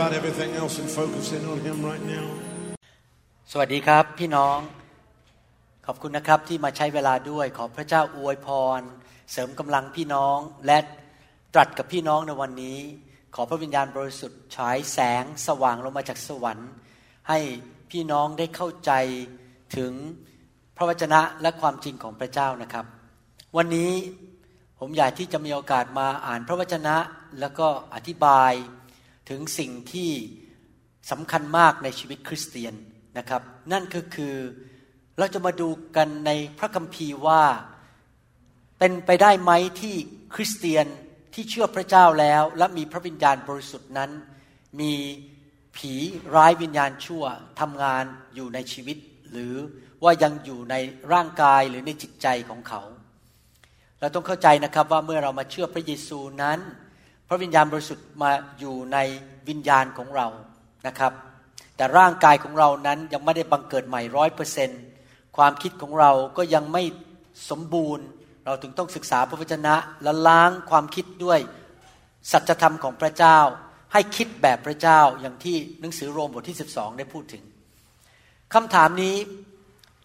about everything else and focus in on Him right now. สวัสดีครับพี่น้อง ขอบคุณนะครับที่มาใช้เวลาด้วย ขอพระเจ้าอวยพร เสริมกำลังพี่น้องและตรัสกับพี่น้องในวันนี้ ขอพระวิญญาณบริสุทธิ์ฉายแสงสว่างลงมาจากสวรรค์ ให้พี่น้องได้เข้าใจถึงพระวจนะและความจริงของพระเจ้านะครับ วันนี้ผมอยากที่จะมีโอกาสมาอ่านพระวจนะ แล้วก็อธิบาย ถึงสิ่งที่สำคัญมากในชีวิตคริสเตียนนะครับ นั่นก็คือเราจะมาดูกันในพระคัมภีร์ว่าเป็นไปได้ไหมที่คริสเตียนที่เชื่อพระเจ้าแล้ว และมีพระวิญญาณบริสุทธิ์นั้น มีผีร้ายวิญญาณชั่วทำงานอยู่ในชีวิต หรือว่ายังอยู่ในร่างกายหรือในจิตใจของเขา เราต้องเข้าใจนะครับว่าเมื่อเรามาเชื่อพระเยซูนั้น พระวิญญาณบริสุทธิ์มาอยู่ในวิญญาณของเรานะครับ แต่ร่างกายของเรานั้นยังไม่ได้บังเกิดใหม่ร้อยเปอร์เซนความคิดของเราก็ยังไม่สมบูรณ์ เราถึงต้องศึกษาพระวจนะและล้างความคิดด้วยสัจธรรมของพระเจ้า ให้คิดแบบพระเจ้าอย่างที่หนังสือโรมบทที่ 12 ได้พูดถึงคำถามนี้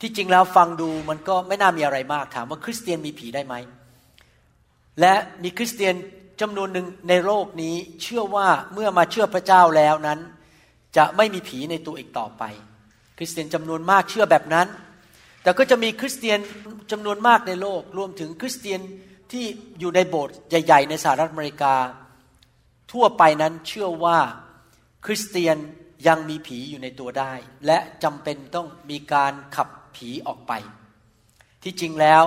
ที่จริงแล้วฟังดูมันก็ไม่น่ามีอะไรมากถามว่าคริสเตียนมีผีได้ไหมและมีคริสเตียน จำนวนหนึ่งในโลกนี้เชื่อว่าเมื่อมาเชื่อพระเจ้าแล้วนั้น จะไม่มีผีในตัวอีกต่อไป คริสเตียนจำนวนมากเชื่อแบบนั้น แต่ก็จะมีคริสเตียนจำนวนมากในโลก รวมถึงคริสเตียนที่อยู่ในโบสถ์ใหญ่ ๆ ในสหรัฐอเมริกา ทั่วไปนั้นเชื่อว่าคริสเตียนยังมีผีอยู่ในตัวได้ และจำเป็นต้องมีการขับผีออกไป ที่จริงแล้ว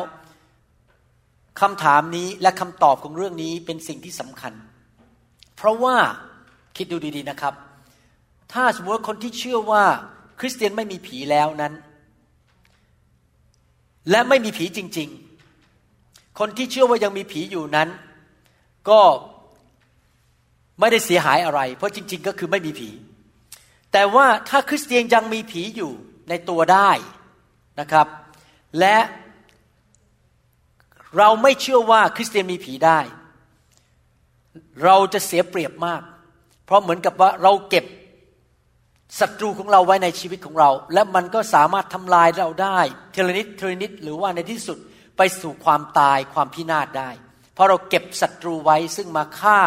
คำถามนี้และคำตอบของเรื่องนี้เป็นสิ่งที่สำคัญ เพราะว่าคิดดูดีๆนะครับ ถ้าสมมติว่าคนที่เชื่อว่าคริสเตียนไม่มีผีแล้วนั้น และไม่มีผีจริง ๆ คนที่เชื่อว่ายังมีผีอยู่นั้น ก็ไม่ได้เสียหายอะไร เพราะจริง ๆ ก็คือไม่มีผี แต่ว่าถ้าคริสเตียนยังมีผีอยู่ในตัวได้นะครับ และ เราไม่เชื่อว่าคริสเตียนมีผีได้ เราจะเสียเปรียบมาก เพราะเหมือนกับว่าเราเก็บศัตรูของเราไว้ในชีวิตของเรา และมันก็สามารถทำลายเราได้เทเลนิดเทเลนิดหรือว่าในที่สุดไปสู่ความตายความพินาศได้ เพราะเราเก็บศัตรูไว้ซึ่งมาฆ่า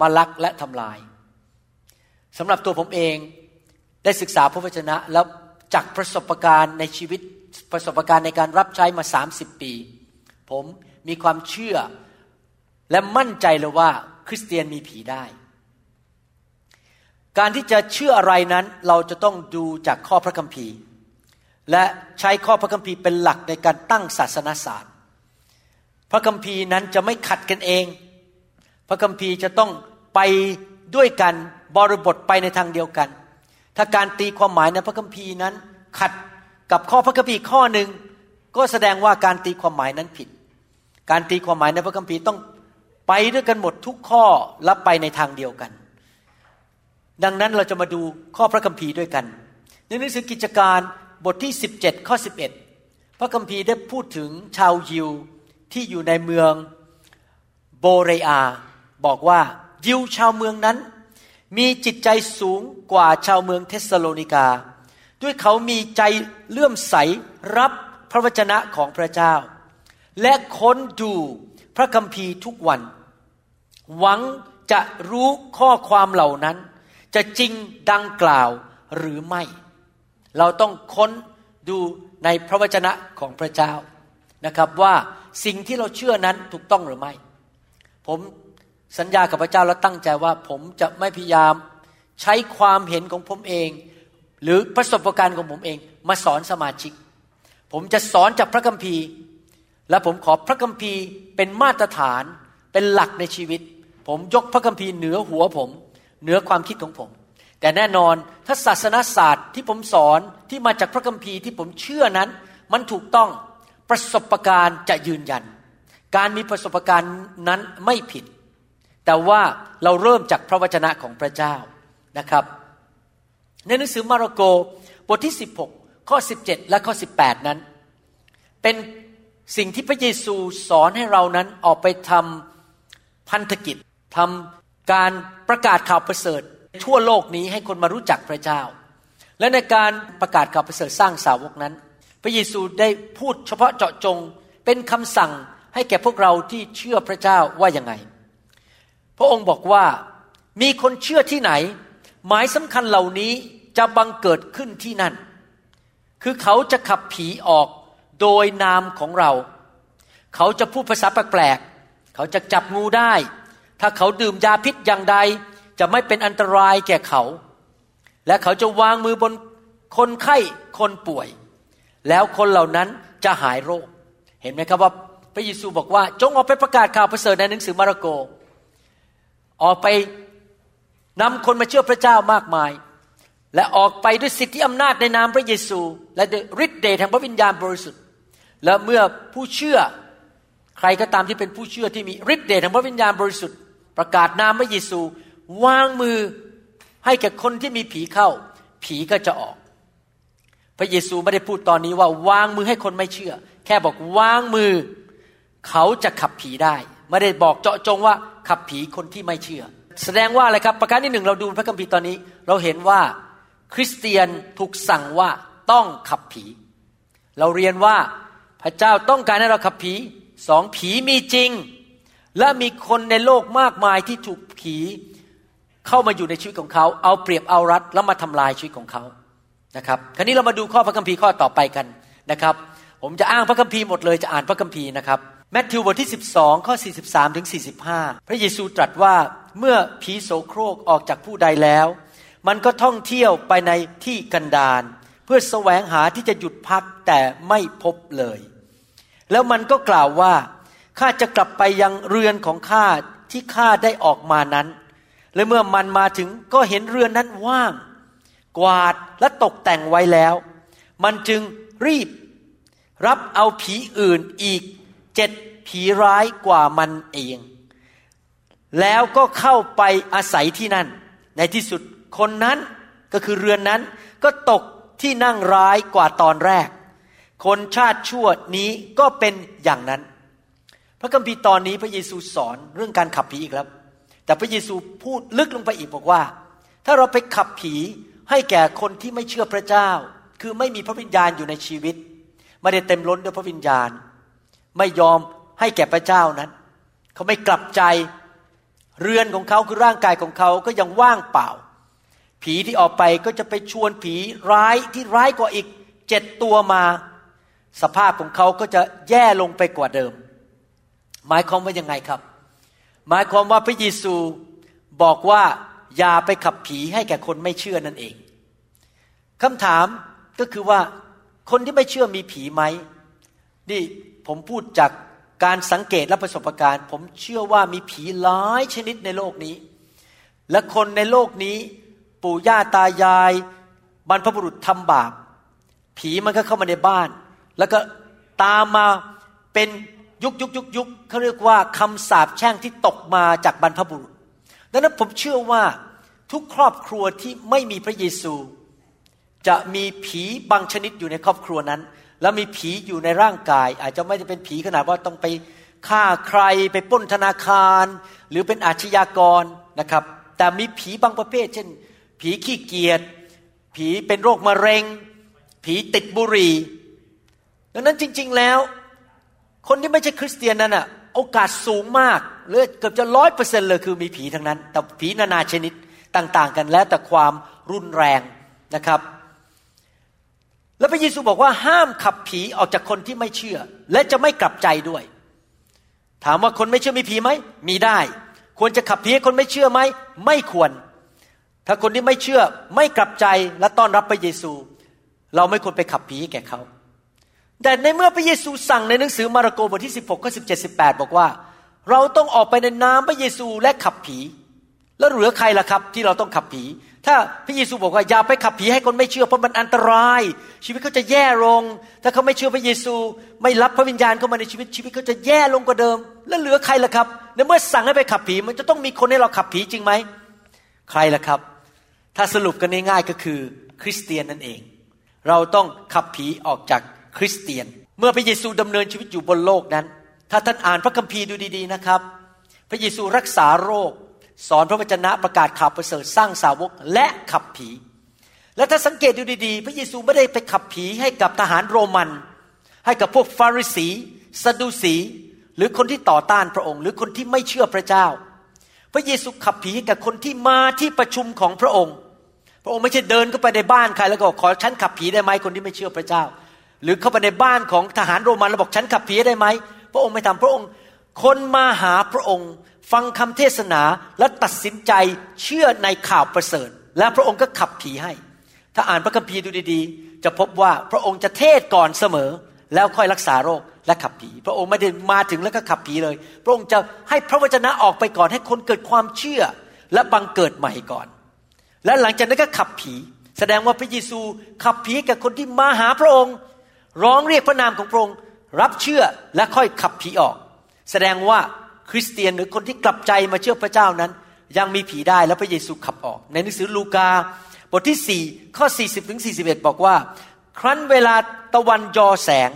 มาลักและทำลายสำหรับตัวผมเองได้ศึกษาพระวจนะแล้วจากประสบการณ์ในชีวิตประสบการณ์ในการรับใช้มา 30 ปี ผม มีความเชื่อ และมั่นใจเลยว่าคริสเตียนมีผีได้ การที่จะเชื่ออะไรนั้นเราจะต้องดูจากข้อพระคัมภีร์ และใช้ข้อพระคัมภีร์เป็นหลักในการตั้งศาสนาศาสตร์ พระคัมภีร์นั้นจะไม่ขัดกันเอง พระคัมภีร์จะต้องไปด้วยกันบริบทไปในทางเดียวกัน ถ้าการตีความหมายในพระคัมภีร์นั้นขัดกับข้อพระคัมภีร์ข้อหนึ่งก็แสดงว่าการตีความหมายนั้นผิด การตีความหมายในพระคัมภีร์ต้องไปด้วยกันหมดทุกข้อและไปในทางเดียวกัน ดังนั้นเราจะมาดูข้อพระคัมภีร์ด้วยกัน ในหนังสือกิจการบทที่ 17 ข้อ 11 พระคัมภีร์ได้พูดถึงชาวยิวที่อยู่ในเมืองโบเรอา บอกว่ายิวชาวเมืองนั้น มีจิตใจสูงกว่าชาวเมืองเทสโลนิกา ด้วยเขามีใจเลื่อมใสรับพระวจนะของพระเจ้า และค้นดูพระคัมภีร์ทุกวัน หวังจะรู้ข้อความเหล่านั้น จะจริงดังกล่าวหรือไม่ เราต้องค้นดูในพระวจนะของพระเจ้านะครับว่าสิ่งที่เราเชื่อนั้นถูกต้องหรือไม่ ผมสัญญากับพระเจ้าแล้วตั้งใจว่าผมจะไม่พยายามใช้ความเห็นของผมเอง หรือประสบการณ์ของผมเองมาสอนสมาชิก ผมจะสอนจากพระคัมภีร์ และผมขอพระคัมภีร์เป็นมาตรฐานเป็นหลักในชีวิต ผมยกพระคัมภีร์เหนือหัวผม เหนือความคิดของผม แต่แน่นอนถ้าศาสนาศาสตร์ที่ผมสอนที่มาจากพระคัมภีร์ที่ผมเชื่อนั้น มันถูกต้องประสบการณ์จะยืนยัน การมีประสบการณ์นั้นไม่ผิด แต่ว่าเราเริ่มจากพระวจนะของพระเจ้านะครับ ในหนังสือมาระโกบทที่ 16 ข้อ 17 และข้อ 18 นั้น เป็น สิ่งที่พระเยซูสอนให้เรานั้นออกไปทำพันธกิจทำการประกาศข่าวประเสริฐ ทั่วโลกนี้ให้คนมารู้จักพระเจ้า และในการประกาศข่าวประเสริฐสร้างสาวกนั้น พระเยซูได้พูดเฉพาะเจาะจงเป็นคำสั่งให้แก่พวกเราที่เชื่อพระเจ้าว่ายังไง พระองค์บอกว่ามีคนเชื่อที่ไหน หมายสำคัญเหล่านี้จะบังเกิดขึ้นที่นั่น คือเขาจะขับผีออก โดยนามของเรา เขาจะพูดภาษาแปลกๆเขาจะจับงูได้ ถ้าเขาดื่มยาพิษอย่างใด จะไม่เป็นอันตรายแก่เขา และเขาจะวางมือบนคนไข้คนป่วย แล้วคนเหล่านั้นจะหายโรค เห็นไหมครับว่าพระเยซูบอกว่า จงออกไปประกาศข่าวประเสริฐในหนังสือมาระโก ออกไปนำคนมาเชื่อพระเจ้ามากมาย และออกไปด้วยสิทธิอำนาจในนามพระเยซู และฤทธิ์เดชแห่งพระวิญญาณบริสุทธิ์ และเมื่อผู้เชื่อใครก็ตามที่เป็นผู้เชื่อที่มีฤทธิ์เดชแห่งพระวิญญาณบริสุทธิ์ประกาศนามพระเยซู วางมือให้แก่คนที่มีผีเข้า ผีก็จะออก พระเยซูไม่ได้พูดตอนนี้ว่าวางมือให้คนไม่เชื่อ แค่บอกวางมือ เขาจะขับผีได้ ไม่ได้บอกเจาะจงว่าขับผีคนที่ไม่เชื่อ แสดงว่าอะไรครับ ประการที่หนึ่งเราดูพระคัมภีร์ตอนนี้ เราเห็นว่าคริสเตียนถูกสั่งว่าต้องขับผี เราเรียนว่า ระเจ้าต้องการให้เราขับผีสองผีมีจริง และมีคนในโลกมากมายที่ถูกผีเข้ามาอยู่ในชีวิตของเขา เอาเปรียบเอารัดแล้วมาทำลายชีวิตของเขานะครับคราวนี้เรามาดูข้อพระคัมภีร์ข้อต่อไปกันนะครับ ผมจะอ้างพระคัมภีร์หมดเลยจะอ่านพระคัมภีร์นะครับแมทธิวบทที่ 12 ข้อ 43 ถึง 45 พระเยซูตรัสว่าเมื่อผีโสโครกออกจากผู้ใดแล้ว มันก็ท่องเที่ยวไปในที่กันดารเพื่อแสวงหาที่จะหยุดพักแต่ไม่พบเลย แล้วมันก็กล่าวว่าข้าจะกลับไปยังเรือนของข้าที่ข้าได้ออกมานั้น และเมื่อมันมาถึงก็เห็นเรือนนั้นว่าง กวาดและตกแต่งไว้แล้ว มันจึงรีบ รับเอาผีอื่นอีกเจ็ดผีร้ายกว่ามันเอง แล้วก็เข้าไปอาศัยที่นั่น ในที่สุดคนนั้นก็คือเรือนนั้นก็ตกที่นั่งร้ายกว่าตอนแรก คนชาติชั่วนี้ก็เป็นอย่างนั้น พระคัมภีร์ตอนนี้พระเยซูสอนเรื่องการขับผีอีกแล้วแต่พระเยซูพูดลึกลงไปอีกบอกว่า ถ้าเราไปขับผีให้แก่คนที่ไม่เชื่อพระเจ้า คือไม่มีพระวิญญาณอยู่ในชีวิต ไม่ได้เต็มล้นด้วยพระวิญญาณ ไม่ยอมให้แก่พระเจ้านั้น เขาไม่กลับใจเรือนของเขาคือร่างกายของเขาก็ยังว่างเปล่า ผีที่ออกไปก็จะไปชวนผีร้ายที่ร้ายกว่าอีกเจ็ดตัวมา สภาพของเขาก็จะแย่ลงไปกว่าเดิม หมายความว่ายังไงครับ หมายความว่าพระเยซูบอกว่าอย่าไปขับผีให้แก่คนไม่เชื่อนั่นเองคำถามก็คือว่าคนที่ไม่เชื่อมีผีไหมนี่ผมพูดจากการสังเกตและประสบการณ์ ผมเชื่อว่ามีผีหลายชนิดในโลกนี้ และคนในโลกนี้ปู่ย่าตายาย บรรพบุรุษทำบาป ผีมันก็เข้ามาในบ้าน แล้วก็ตามมาเป็นยุกยุกยุกยุกเขาเรียกว่าคำสาปแช่งที่ตกมาจากบรรพบุรุษ ดังนั้นผมเชื่อว่าทุกครอบครัวที่ไม่มีพระเยซู จะมีผีบางชนิดอยู่ในครอบครัวนั้น แล้วมีผีอยู่ในร่างกาย อาจจะไม่ได้เป็นผีขนาดว่าต้องไปฆ่าใครไปป้นธนาคาร หรือเป็นอาชญากรนะครับ แต่มีผีบางประเภท เช่น ผีขี้เกียจผีเป็นโรคมะเร็ง ผีติดบุหรี่ ดังนั้นจริง ๆแล้ว คนที่ไม่ใช่คริสเตียนนั้นอะโอกาสสูงมากหรือเกือบจะร้อยเปอร์เซ็นเลยคือมีผีทั้งนั้น แต่ผีนานาชนิดต่างๆ กันแล้วแต่ความรุนแรงนะครับ แล้วพระเยซูบอกว่าห้ามขับผีออกจากคนที่ไม่เชื่อ และจะไม่กลับใจด้วย ถามว่าคนไม่เชื่อมีผีไหมมีได้ ควรจะขับผีคนไม่เชื่อไหมไม่ควร ถ้าคนที่ไม่เชื่อไม่กลับใจและต้อนรับพระเยซู เราไม่ควรไปขับผีแก่เขา แต่ในเมื่อพระเยซูสั่งในหนังสือมาระโกบทที่ 16ข้อ17 18 บอกว่า เราต้องออกไปในนามพระเยซูและขับผี แล้วเหลือใครล่ะครับ ที่เราต้องขับผี ถ้าพระเยซูบอกว่าอย่าไปขับผีให้คนไม่เชื่อเพราะมันอันตราย ชีวิตเขาจะแย่ลง ถ้าเขาไม่เชื่อพระเยซู ไม่รับพระวิญญาณเข้ามาในชีวิตชีวิตเขาจะแย่ลงกว่าเดิม แล้วเหลือใครล่ะครับในเมื่อสั่งให้ไปขับผีมันจะต้องมีคนให้เราขับผีจริงไหมใครล่ะครับ ถ้าสรุปกันง่ายๆก็คือคริสเตียนนั่นเอง เราต้องขับผีออกจาก คริสเตียน เมื่อพระเยซูดำเนินชีวิตอยู่บนโลกนั้น ถ้าท่านอ่านพระคัมภีร์ดูดีๆนะครับ พระเยซูรักษาโรค สอนพระวจนะประกาศข่าวประเสริฐสร้างสาวกและขับผี และถ้าสังเกตดูดีๆ พระเยซูไม่ได้ไปขับผีให้กับทหารโรมัน ให้กับพวกฟาริสีซาดูสีหรือคนที่ต่อต้านพระองค์ หรือคนที่ไม่เชื่อพระเจ้า พระเยซูขับผีกับคนที่มาที่ประชุมของพระองค์ พระองค์ไม่ใช่เดินเข้าไปในบ้านใครแล้วก็ขอฉันขับผีได้ไหมคนที่ไม่เชื่อพระเจ้า หรือเข้าไปในบ้านของทหารโรมันแล้วบอกฉันขับผีได้ไหมพระองค์ไม่ทำพระองค์ คนมาหาพระองค์ ฟังคำเทศนาและตัดสินใจเชื่อในข่าวประเสริฐ และพระองค์ก็ขับผีให้ ถ้าอ่านพระคัมภีร์ดูดีๆ จะพบว่าพระองค์จะเทศก่อนเสมอ แล้วค่อยรักษาโรคและขับผี พระองค์ไม่ได้มาถึงแล้วก็ขับผีเลย พระองค์จะให้พระวจนะออกไปก่อนให้คนเกิดความเชื่อ และบังเกิดใหม่ก่อน และหลังจากนั้นก็ขับผี แสดงว่าพระเยซูขับผีกับคนที่มาหาพระองค์ ร้องเรียกพระนามของพระองค์รับเชื่อและค่อยขับผีออก แสดงว่าคริสเตียนหรือคนที่กลับใจมาเชื่อพระเจ้านั้น ยังมีผีได้แล้วพระเยซูขับออก ในหนังสือลูกา บทที่4ข้อ 40ถึง41 บอกว่า ครั้นเวลาตะวันยอแสง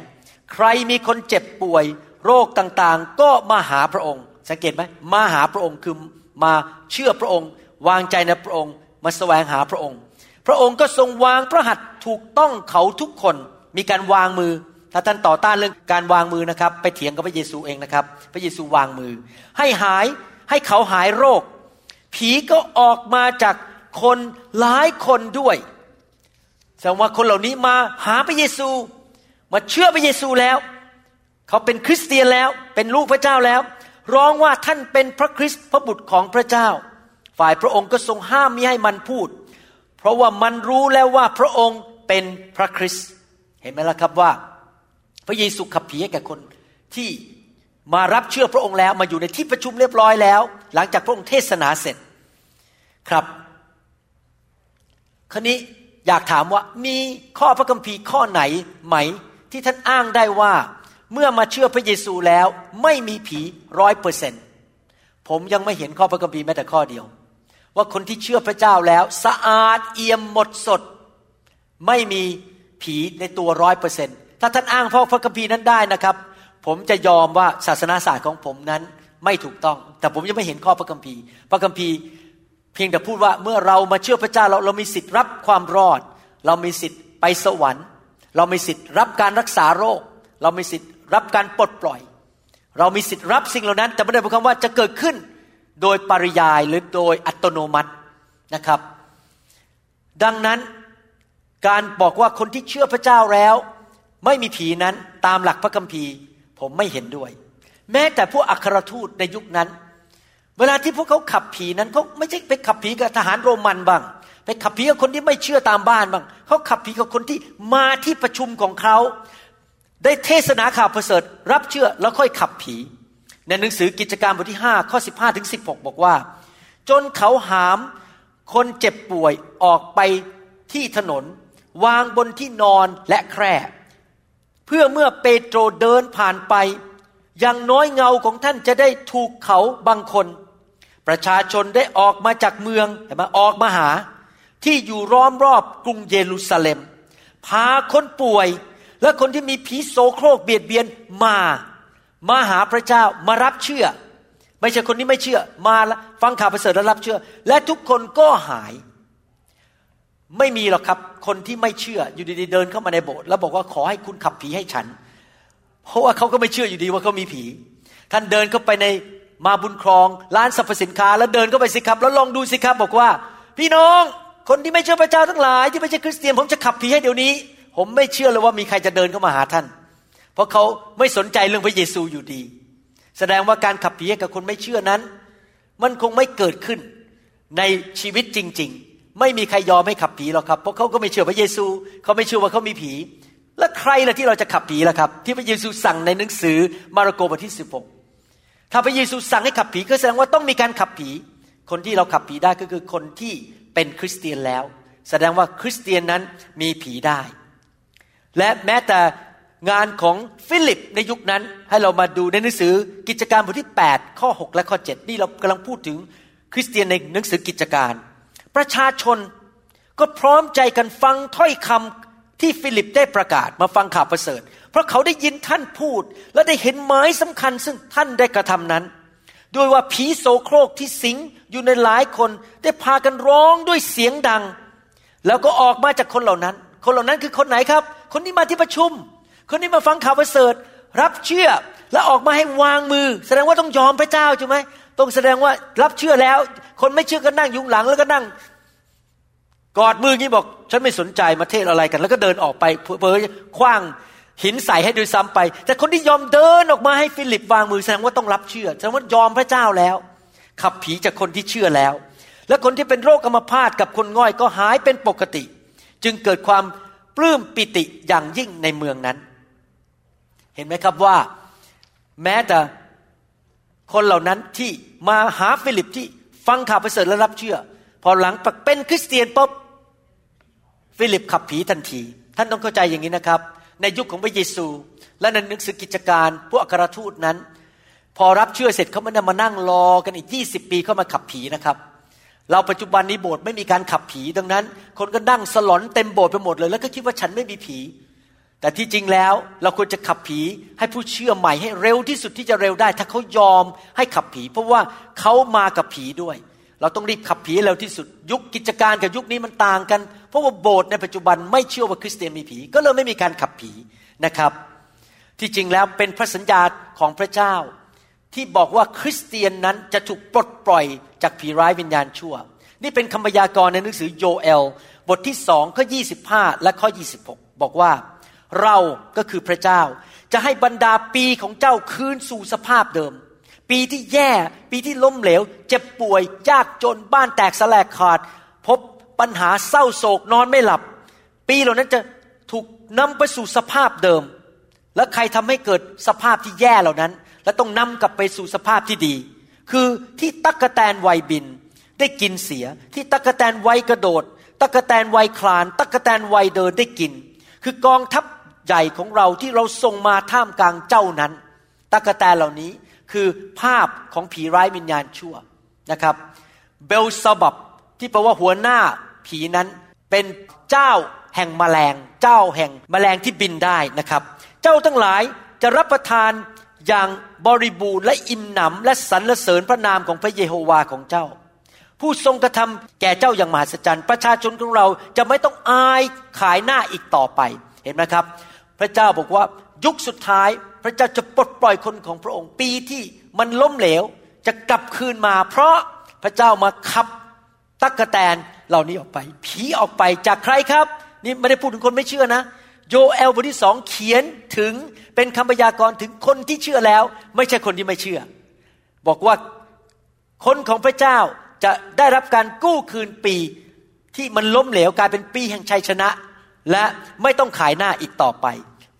ใครมีคนเจ็บป่วย โรคต่างๆ ก็มาหาพระองค์ สังเกตไหมมาหาพระองค์คือมาเชื่อพระองค์ วางใจในพระองค์ มาแสวงหาพระองค์ พระองค์ก็ทรงวางพระหัตถ์ถูกต้องเขาทุกคน มีการวางมือ ถ้าท่านต่อต้านเรื่องการวางมือนะครับ ไปเถียงกับพระเยซูเองนะครับ พระเยซูวางมือ ให้หายให้เขาหายโรค ผีก็ออกมาจากคนหลายคนด้วยแสดงว่าคนเหล่านี้มาหาพระเยซู มาเชื่อพระเยซูแล้ว เขาเป็นคริสเตียนแล้วเป็นลูกพระเจ้าแล้ว ร้องว่าท่านเป็นพระคริสต์พระบุตรของพระเจ้า ฝ่ายพระองค์ก็ทรงห้ามมิให้มันพูด เพราะว่ามันรู้แล้วว่าพระองค์เป็นพระคริสต์ เห็นไหมล่ะครับว่า พระเยซูขับผีให้แก่คนที่มารับเชื่อพระองค์แล้วมาอยู่ในที่ประชุมเรียบร้อยแล้ว หลังจากพระองค์เทศนาเสร็จครับครนี้อยากถามว่ามีข้อพระคัมภีร์ข้อไหนไหม ที่ท่านอ้างได้ว่าเมื่อมาเชื่อพระเยซูแล้ว ไม่มีผีร้อยเปอร์เซนผมยังไม่เห็นข้อพระคัมภีร์แม้แต่ข้อเดียว ว่าคนที่เชื่อพระเจ้าแล้ว สะอาดเอี่ยมหมดสด ไม่มี ผีในตัวร้อยเปอร์เซ็นถ้าท่านอ้างพระพระคัมภีร์นั้นได้นะครับ ผมจะยอมว่าศาสนาศาสตร์ของผมนั้นไม่ถูกต้อง แต่ผมยังไม่เห็นข้อพระคัมภีร์ พระคัมภีร์เพียงแต่พูดว่าเมื่อเรามาเชื่อพระเจ้าเราเรามีสิทธิ์รับความรอด เรามีสิทธิ์ไปสวรรค์ เรามีสิทธิ์รับการรักษาโรค เรามีสิทธิ์รับการปลดปล่อย เรามีสิทธิ์รับสิ่งเหล่านั้น แต่ไม่ได้หมายความว่าจะเกิดขึ้นโดยปริยายหรือโดยอัตโนมัตินะครับ ดังนั้น การบอกว่าคนที่เชื่อพระเจ้าแล้ว ไม่มีผีนั้นตามหลักพระคัมภีร์ ผมไม่เห็นด้วย แม้แต่พวกอัครทูตในยุคนั้น เวลาที่พวกเขาขับผีนั้นเขาไม่ใช่ไปขับผีกับทหารโรมันบ้างไปขับผีกับคนที่ไม่เชื่อตามบ้านบ้างเขาขับผีกับคนที่มาที่ประชุมของเขา ได้เทศนาข่าวประเสริฐ รับเชื่อแล้วค่อยขับผี ในหนังสือกิจการบทที่ 5 ข้อ 15ถึง16 บอกว่า จนเขาหามคนเจ็บป่วยออกไปที่ถนน วางบนที่นอนและแคร่เพื่อเมื่อเปโตรเดินผ่านไป อย่างน้อยเงาของท่านจะได้ถูกเขาบางคน ประชาชนได้ออกมาจากเมืองแต่มาออกมาหา ที่อยู่ร้อมรอบกรุงเยรูซาเล็ม พาคนป่วยและคนที่มีผีโสโครกเบียดเบียนมา มาหาพระเจ้ามารับเชื่อ ไม่ใช่คนที่ไม่เชื่อ มาฟังข่าวประเสริฐแล้วรับเชื่อ และทุกคนก็หาย ไม่มีหรอกครับ คนที่ไม่เชื่ออยู่ดีๆเดินเข้ามาในโบสถ์แล้วบอกว่าขอให้คุณขับผีให้ฉัน เพราะว่าเขาก็ไม่เชื่ออยู่ดีว่าเขามีผี ท่านเดินเข้าไปในมาบุญครองร้านสรรพสินค้า แล้วเดินเข้าไปสิครับ แล้วลองดูสิครับ บอกว่า พี่น้องคนที่ไม่เชื่อพระเจ้าทั้งหลาย ที่ไม่ใช่คริสเตียน ผมจะขับผีให้เดี๋ยวนี้ ผมไม่เชื่อเลยว่ามีใครจะเดินเข้ามาหาท่าน เพราะเขาไม่สนใจเรื่องพระเยซูอยู่ดี แสดงว่าการขับผีให้กับคนไม่เชื่อนั้น มันคงไม่เกิดขึ้นในชีวิตจริง ๆ ไม่มีใครยอมให้ขับผีหรอกครับ เพราะเขาก็ไม่เชื่อพระเยซู เขาไม่เชื่อว่าเขามีผี แล้วใครล่ะที่เราจะขับผีล่ะครับ ที่พระเยซูสั่งในหนังสือมาระโกบทที่16ถ้าพระเยซูสั่งให้ขับผีก็แสดงว่าต้องมีการขับผี คนที่เราขับผีได้ก็คือคนที่เป็นคริสเตียนแล้ว แสดงว่าคริสเตียนนั้นมีผีได้ และแม้แต่งานของฟิลิปในยุคนั้นให้เรามาดูในหนังสือกิจการบทที่ 8 ข้อ 6 และข้อ 7 นี่เรากำลังพูดถึงคริสเตียนในหนังสือกิจการ ประชาชนก็พร้อมใจกันฟังถ้อยคำที่ฟิลิปได้ประกาศมาฟังข่าวประเสริฐ เพราะเขาได้ยินท่านพูด และได้เห็นหมายสำคัญซึ่งท่านได้กระทำนั้น ด้วยว่าผีโสโครกที่สิงอยู่ในหลายคนได้พากันร้องด้วยเสียงดัง แล้วก็ออกมาจากคนเหล่านั้น คนเหล่านั้นคือคนไหนครับ คนที่มาที่ประชุม คนที่มาฟังข่าวประเสริฐ รับเชื่อและออกมาให้วางมือ แสดงว่าต้องยอมพระเจ้าใช่ไหม ต้องแสดงว่ารับเชื่อแล้ว คนไม่เชื่อก็นั่งยุงหลังแล้วก็นั่ง กอดมืองี้บอก ฉันไม่สนใจมาเทศอะไรกัน แล้วก็เดินออกไปเพอคว้างหินใส่ให้ด้วยซ้ำไป แต่คนที่ยอมเดินออกมาให้ฟิลิปวางมือแสดงว่าต้องรับเชื่อแสดงว่ายอมพระเจ้าแล้ว ขับผีจากคนที่เชื่อแล้ว และคนที่เป็นโรคอัมพาตกับคนง่อยก็หายเป็นปกติ จึงเกิดความปลื้มปิติอย่างยิ่งในเมืองนั้น เห็นไหมครับว่า แม้แต่ คนเหล่านั้นที่มาหาฟิลิปที่ฟังข่าวประเสริฐและรับเชื่อ พอหลังเป็นคริสเตียนปุ๊บฟิลิปขับผีทันที ท่านต้องเข้าใจอย่างนี้นะครับ ในยุคของพระเยซู และในหนังสือกิจการพวกอัครทูตนั้น พอรับเชื่อเสร็จเขาไม่ได้มานั่งรอกันอีกยี่สิบปีเข้ามาขับผีนะครับ เราปัจจุบันนี้โบสถ์ไม่มีการขับผีดังนั้น คนก็นั่งสลอนเต็มโบสถ์ไปหมดเลย แล้วก็คิดว่าฉันไม่มีผี แต่ที่จริงแล้วเราควรจะขับผีให้ผู้เชื่อใหม่ให้เร็วที่สุดที่จะเร็วได้ ถ้าเขายอมให้ขับผี เพราะว่าเขามากับผีด้วย เราต้องรีบขับผีเร็วที่สุด ยุคกิจการกับยุคนี้มันต่างกัน เพราะว่าโบสถ์ในปัจจุบันไม่เชื่อว่าคริสเตียนมีผี ก็เลยไม่มีการขับผีนะครับ ที่จริงแล้วเป็นพระสัญญาของพระเจ้า ที่บอกว่าคริสเตียนนั้นจะถูกปลดปล่อยจากผีร้ายวิญญาณชั่ว นี่เป็นคำพยากรณ์ในหนังสือโยเอล บทที่สองข้อ25 และข้อ 26 บอกว่า เราก็คือพระเจ้า จะให้บรรดาปีของเจ้าคืนสู่สภาพเดิม ปีที่แย่ปีที่ล้มเหลว เจ็บป่วยยากจนบ้านแตกสลายขาด พบปัญหาเศร้าโศกนอนไม่หลับ ปีเหล่านั้นจะถูกนำไปสู่สภาพเดิม และใครทำให้เกิดสภาพที่แย่เหล่านั้น และต้องนำกลับไปสู่สภาพที่ดี คือที่ตักกะแตนวัยบินได้กินเสีย ที่ตักกะแตนวัยกระโดดตักกะแตนวัยคลาน ตักกะแตนวัยเดินได้กิน คือกองทัพ ใหญ่ของเราที่เราส่งมาท่ามกลางเจ้านั้นตะกะแตเหล่านี้คือภาพของผีร้ายวิญญาณชั่วนะครับ เบลซบับที่แปลว่าหัวหน้าผีนั้นเป็นเจ้าแห่งมแมลง เจ้าแห่งมแมลงที่บินได้นะครับ เจ้าทั้งหลายจะรับประทานอย่างบริบูรณ์และอิ่มหนำและสรรเสริญพระนามของพระเยโฮวาของเจ้า ผู้ทรงกระทำแก่เจ้าอย่างมหัศจรรย์ ประชาชนของเราจะไม่ต้องอายขายหน้าอีกต่อไปเห็นไหมครับ พระเจ้าบอกว่ายุคสุดท้ายพระเจ้าจะปลดปล่อยคนของพระองค์ ปีที่มันล้มเหลวจะกลับคืนมา เพราะพระเจ้ามาขับตักกะแตนเหล่านี้ออกไป ผีออกไปจากใครครับ นี่ไม่ได้พูดถึงคนไม่เชื่อนะ โยเอลบทที่สองเขียนถึงเป็นคำพยากรณ์ถึงคนที่เชื่อแล้ว ไม่ใช่คนที่ไม่เชื่อ บอกว่าคนของพระเจ้าจะได้รับการกู้คืนปีที่มันล้มเหลวกลายเป็นปีแห่งชัยชนะ และไม่ต้องขายหน้าอีกต่อไป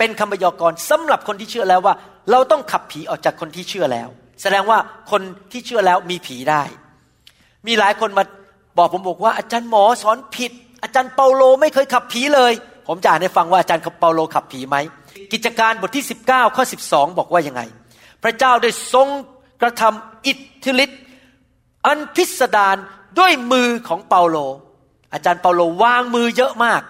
เป็นคำพยากรณ์สำหรับคนที่เชื่อแล้วว่า เราต้องขับผีออกจากคนที่เชื่อแล้ว แสดงว่าคนที่เชื่อแล้วมีผีได้ มีหลายคนมาบอกผมบอกว่าอาจารย์หมอสอนผิด อาจารย์เปาโลไม่เคยขับผีเลย ผมจะอ่านให้ฟังว่าอาจารย์เปาโลขับผีไหมกิจการบทที่ 19ข้อ12 บอกว่ายังไง พระเจ้าได้ทรงกระทำอิทธิฤทธิ์อันพิสดารด้วยมือของเปาโล อาจารย์เปาโลวางมือเยอะมาก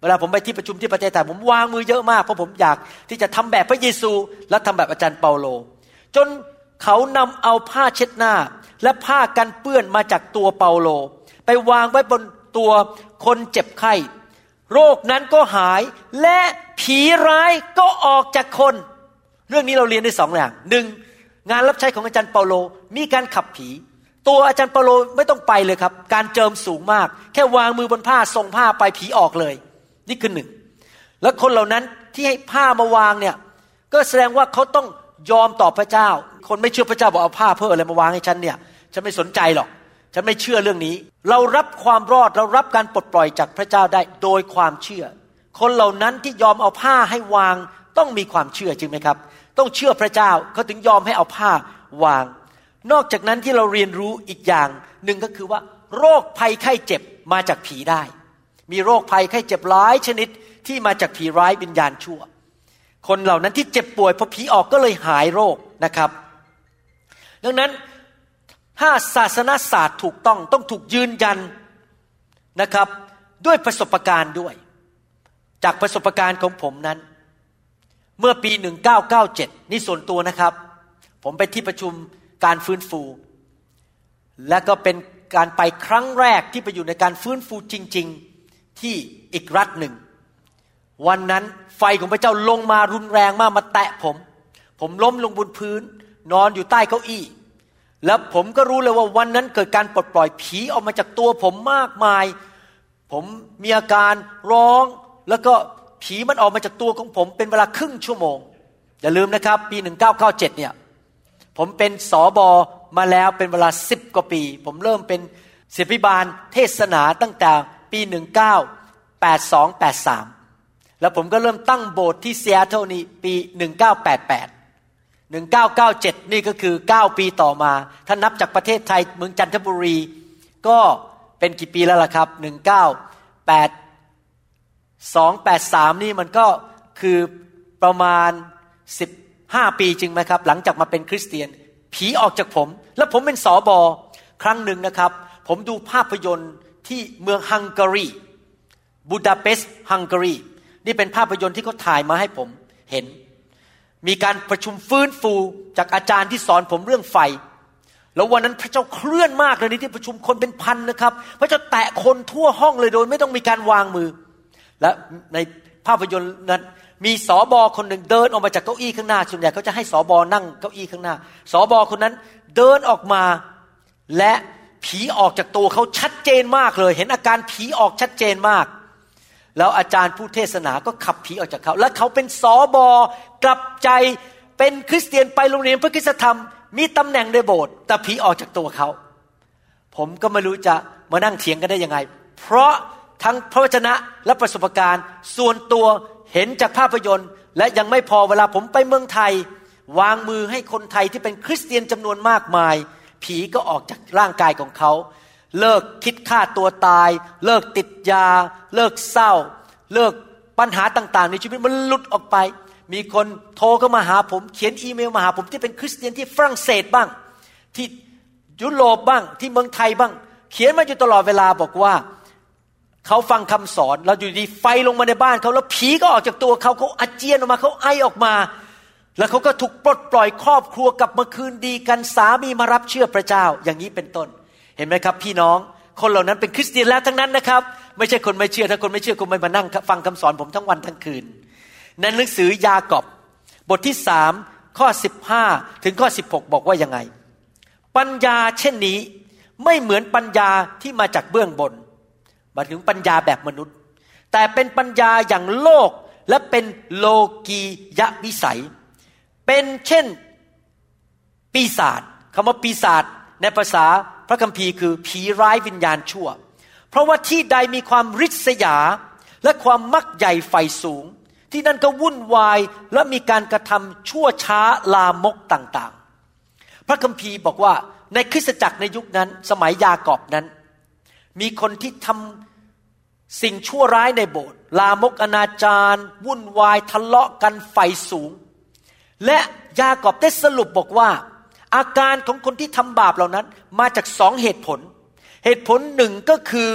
เวลาผมไปที่ประชุมที่ประเทศไทยผมวางมือเยอะมาก เพราะผมอยากที่จะทำแบบพระเยซู และทำแบบอาจารย์เปาโล จนเขานำเอาผ้าเช็ดหน้า และผ้ากันเปื้อนมาจากตัวเปาโล ไปวางไว้บนตัวคนเจ็บไข้ โรคนั้นก็หายและผีร้ายก็ออกจากคน เรื่องนี้เราเรียนได้สองอย่างหนึ่งงานรับใช้ของอาจารย์เปาโลมีการขับผี ตัวอาจารย์เปาโลไม่ต้องไปเลยครับ การเจิมสูงมาก แค่วางมือบนผ้าส่งผ้าไปผีออกเลย นี่คือหนึ่ง แล้วคนเหล่านั้นที่ให้ผ้ามาวางเนี่ย ก็แสดงว่าเขาต้องยอมต่อพระเจ้า คนไม่เชื่อพระเจ้าบอกเอาผ้าเพื่ออะไรมาวางให้ฉันเนี่ย ฉันไม่สนใจหรอก ฉันไม่เชื่อเรื่องนี้ เรารับความรอดเรารับการปลดปล่อยจากพระเจ้าได้โดยความเชื่อ คนเหล่านั้นที่ยอมเอาผ้าให้วางต้องมีความเชื่อจริงไหมครับ ต้องเชื่อพระเจ้าเขาถึงยอมให้เอาผ้าวาง นอกจากนั้นที่เราเรียนรู้อีกอย่างหนึ่งก็คือว่า โรคภัยไข้เจ็บมาจากผีได้ มีโรคภัยไข้เจ็บหลายชนิดที่มาจากผีร้ายวิญญาณชั่ว คนเหล่านั้นที่เจ็บป่วยพอผีออกก็เลยหายโรคนะครับ ดังนั้นถ้าศาสนาศาสตร์ถูกต้องต้องถูกยืนยันนะครับ ด้วยประสบการณ์ด้วย จากประสบการณ์ของผมนั้น เมื่อปี 1997 นี่ส่วนตัวนะครับ ผมไปที่ประชุมการฟื้นฟู และก็เป็นการไปครั้งแรกที่ไปอยู่ในการฟื้นฟูจริง ๆ ที่อีกรัฐหนึ่ง วันนั้นไฟของพระเจ้าลงมารุนแรงมากมาแตะผม ผมล้มลงบนพื้น นอนอยู่ใต้เก้าอี้ แล้วผมก็รู้เลยว่าวันนั้นเกิดการปลดปล่อยผีออกมาจากตัวผมมากมาย ผมมีอาการร้อง แล้วก็ผีมันออกมาจากตัวของผมเป็นเวลาครึ่งชั่วโมง อย่าลืมนะครับ ปี 1997 เนี่ย ผมเป็นสอบอมาแล้วเป็นเวลาสิบกว่าปี ผมเริ่มเป็นศิบิบาลเทศนาตั้งแต่ ปี 1982-83 แล้วผมก็เริ่มตั้งโบสถ์ที่เซียโตรนี่ปี 1988 1997 นี่ก็คือ 9 ปีต่อมา ถ้านับจากประเทศไทยเมืองจันทบุรี ก็เป็นกี่ปีแล้วล่ะครับ 1982 83 นี่มันก็คือประมาณ 15 ปีจริงไหมครับ หลังจากมาเป็นคริสเตียน ผีออกจากผม แล้วผมเป็นสอบอครั้งหนึ่งนะครับ ผมดูภาพยนตร์ ที่เมืองฮังการีบูดาเปสต์ฮังการีนี่เป็นภาพยนตร์ที่เขาถ่ายมาให้ผมเห็น มีการประชุมฟื้นฟูจากอาจารย์ที่สอนผมเรื่องไฟ แล้ววันนั้นพระเจ้าเคลื่อนมากเลยในที่ประชุมคนเป็นพันนะครับ พระเจ้าแตะคนทั่วห้องเลยโดยไม่ต้องมีการวางมือ และในภาพยนตร์นั้นมีสอบอคนหนึ่งเดินออกมาจากเก้าอี้ข้างหน้าส่วนใหญ่เขาจะให้สอบอนั่งเก้าอี้ข้างหน้าสอบอคนนั้นเดินออกมาและ ผีออกจากตัวเขาชัดเจนมากเลย เห็นอาการผีออกชัดเจนมาก แล้วอาจารย์ผู้เทศนาก็ขับผีออกจากเขา และเขาเป็นสอบอกลับใจเป็นคริสเตียนไปโรงเรียนพระคุณธรรม มีตำแหน่งในโบสถ์แต่ผีออกจากตัวเขา ผมก็ไม่รู้จะมานั่งเถียงกันได้ยังไง เพราะทั้งพระวจนะและประสบการณ์ ส่วนตัวเห็นจากภาพยนตร์ และยังไม่พอเวลาผมไปเมืองไทย วางมือให้คนไทยที่เป็นคริสเตียนจำนวนมากมาย ผีก็ออกจากร่างกายของเขา เลิกคิดฆ่าตัวตาย เลิกติดยา เลิกเศร้า เลิกปัญหาต่าง ๆ ในชีวิตมันหลุดออกไป มีคนโทรเข้ามาหาผม เขียนอีเมลมาหาผมที่เป็นคริสเตียนที่ฝรั่งเศสบ้าง ที่ยุโรปบ้างที่เมืองไทยบ้าง เขียนมาอยู่ตลอดเวลาบอกว่าเขาฟังคำสอน เราอยู่ดีไฟลงมาในบ้านเขาแล้วผีก็ออกจากตัวเขาเขาอาเจียนออกมาเขาไอออกมา แล้วเขาก็ถูกปลดปล่อยครอบครัวกลับมาคืนดีกันสามีมารับเชื่อพระเจ้าอย่างนี้เป็นต้น เห็นไหมครับ พี่น้องคนเหล่านั้นเป็นคริสเตียนแล้วทั้งนั้นนะครับ ไม่ใช่คนไม่เชื่อถ้าคนไม่เชื่อคงไม่มานั่งฟังคำสอนผมทั้งวันทั้งคืนในหนังสือยากอบบทที่สามข้อสิบห้าถึงข้อสิบหกบอกว่ายังไง ปัญญาเช่นนี้ไม่เหมือนปัญญาที่มาจากเบื้องบนมาถึงปัญญาแบบมนุษย์ แต่เป็นปัญญาอย่างโลกและเป็นโลกียะวิสัย เป็นเช่นปีศาจคำว่าปีศาจในภาษาพระคัมภีร์คือผีร้ายวิญญาณชั่ว เพราะว่าที่ใดมีความริษยาและความมักใหญ่ไฟสูง ที่นั่นก็วุ่นวายและมีการกระทำชั่วช้าลามกต่างๆ พระคัมภีร์บอกว่าในคริสตจักรในยุคนั้น สมัยยากอบนั้น มีคนที่ทำสิ่งชั่วร้ายในโบสถ์ลามกอนาจารวุ่นวายทะเลาะกันไฟสูง และยากอบได้สรุปบอกว่า อาการของคนที่ทำบาปเหล่านั้นมาจากสองเหตุผล เหตุผลหนึ่งก็คือ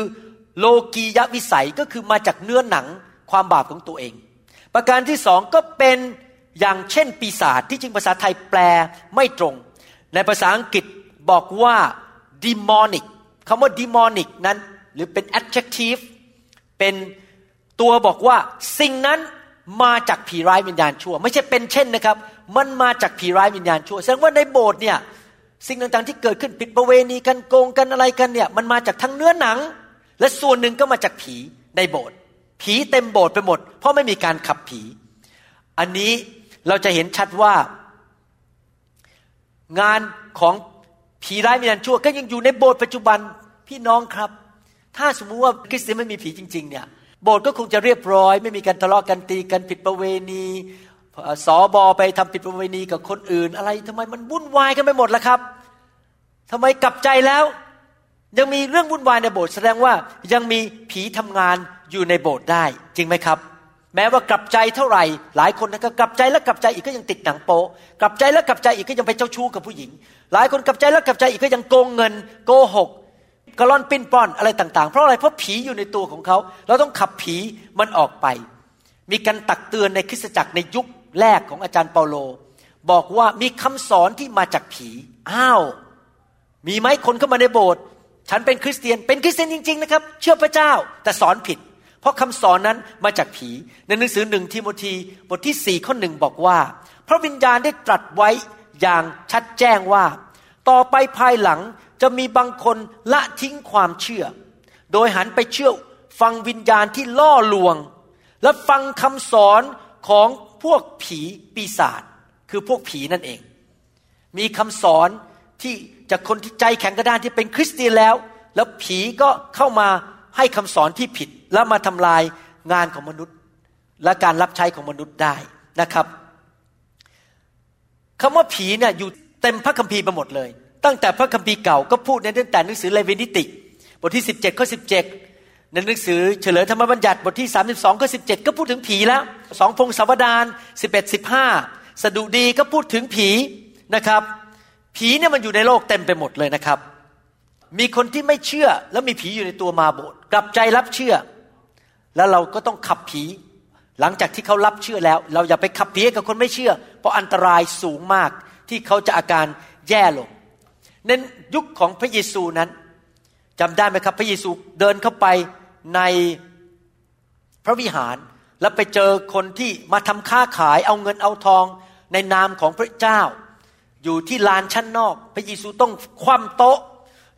โลกียวิสัยก็คือมาจากเนื้อหนังความบาปของตัวเอง ประการที่สองก็เป็นอย่างเช่นปีศาจที่จริงภาษาไทยแปลไม่ตรง ในภาษาอังกฤษบอกว่า demonic คำว่า demonic นั้น หรือเป็น adjective เป็นตัวบอกว่าสิ่งนั้นมาจากผีร้ายวิญญาณชั่ว ไม่ใช่เป็นเช่นนะครับ มันมาจากผีร้ายวิญญาณชั่วแสดงว่าในโบสถ์เนี่ยสิ่งต่างๆที่เกิดขึ้นผิดประเวณีกันโกงกันอะไรกันเนี่ยมันมาจากทั้งเนื้อหนัง และส่วนหนึ่งก็มาจากผีในโบสถ์ผีเต็มโบสถ์ไปหมด เพราะไม่มีการขับผี อันนี้เราจะเห็นชัดว่า งานของผีร้ายวิญญาณชั่วก็ยังอยู่ในโบสถ์ปัจจุบันพี่น้องครับ ถ้าสมมุติว่าคริสเตียนไม่มีผีจริง ๆ เนี่ยโบสถ์ก็คงจะเรียบร้อย ไม่มีการทะเลาะกันตีกันผิดประเวณี สอบอไปทำผิดประเวณีกับคนอื่น อะไรทำไมมันวุ่นวายกันไปหมดล่ะครับทำไมกลับใจแล้ว ยังมีเรื่องวุ่นวายในโบสถ์แสดงว่ายังมีผีทำงานอยู่ในโบสถ์ได้ จริงไหมครับ แม้ว่ากลับใจเท่าไหร่ หลายคนก็กลับใจแล้วกลับใจอีกก็ยังติดหนังโป๊กลับใจแล้วกลับใจอีกก็ยังไปเจ้าชู้กับผู้หญิง หลายคนกลับใจแล้วกลับใจอีกก็ยังโกงเงิน โกหกกระล่อนปิ้นป้อนอะไรต่างๆ เพราะอะไรเพราะผีอยู่ในตัวของเขา เราต้องขับผีมันออกไป มีการตักเตือนในคริสตจักรในยุค แรกของอาจารย์เปาโล บอกว่ามีคำสอนที่มาจากผี อ้าว มีไหมคนเข้ามาในโบสถ์ฉันเป็นคริสเตียนเป็นคริสเตียนจริง ๆ นะครับ เชื่อพระเจ้าแต่สอนผิด เพราะคำสอนนั้นมาจากผี ในหนังสือหนึ่งทิโมธีบทที่สี่ข้อหนึ่งบอกว่า พระวิญญาณได้ตรัสไว้อย่างชัดแจ้งว่า ต่อไปภายหลังจะมีบางคนละทิ้งความเชื่อ โดยหันไปเชื่อฟังวิญญาณที่ล่อลวง และฟังคำสอนของ พวกผีปีศาจคือพวกผีนั่นเอง มีคำสอนที่จากคนที่ใจแข็งกระด้านที่เป็นคริสเตียนแล้ว แล้วผีก็เข้ามาให้คำสอนที่ผิดแล้วมาทำลายงานของมนุษย์ และการรับใช้ของมนุษย์ได้นะครับคำว่าผีเนี่ยอยู่เต็มพระคัมภีร์ไปหมดเลย ตั้งแต่พระคัมภีร์เก่าก็พูดในตั้งแต่หนังสือเลวีนิติ บทที่ 17 ข้อ 17 ในหนังสือเฉลยธรรมบัญญัติบทที่ 32ข้อ17 ก็พูดถึงผีแล้วสองพงศาวดาร11 15 สดุดีก็พูดถึงผีนะครับ ผีเนี่ยมันอยู่ในโลกเต็มไปหมดเลยนะครับ มีคนที่ไม่เชื่อแล้วมีผีอยู่ในตัวมาโบสกลับใจรับเชื่อ แล้วเราก็ต้องขับผีหลังจากที่เขารับเชื่อแล้ว เราอย่าไปขับผีกับคนไม่เชื่อ เพราะอันตรายสูงมากที่เขาจะอาการแย่ลงในยุคของพระเยซูนั้นจำได้ไหมครับ พระเยซูเดินเข้าไป ในพระวิหาร แล้วไปเจอคนที่มาทำค้าขายเอาเงินเอาทองในนามของพระเจ้า อยู่ที่ลานชั้นนอก พระเยซูต้องคว่ำโต๊ะ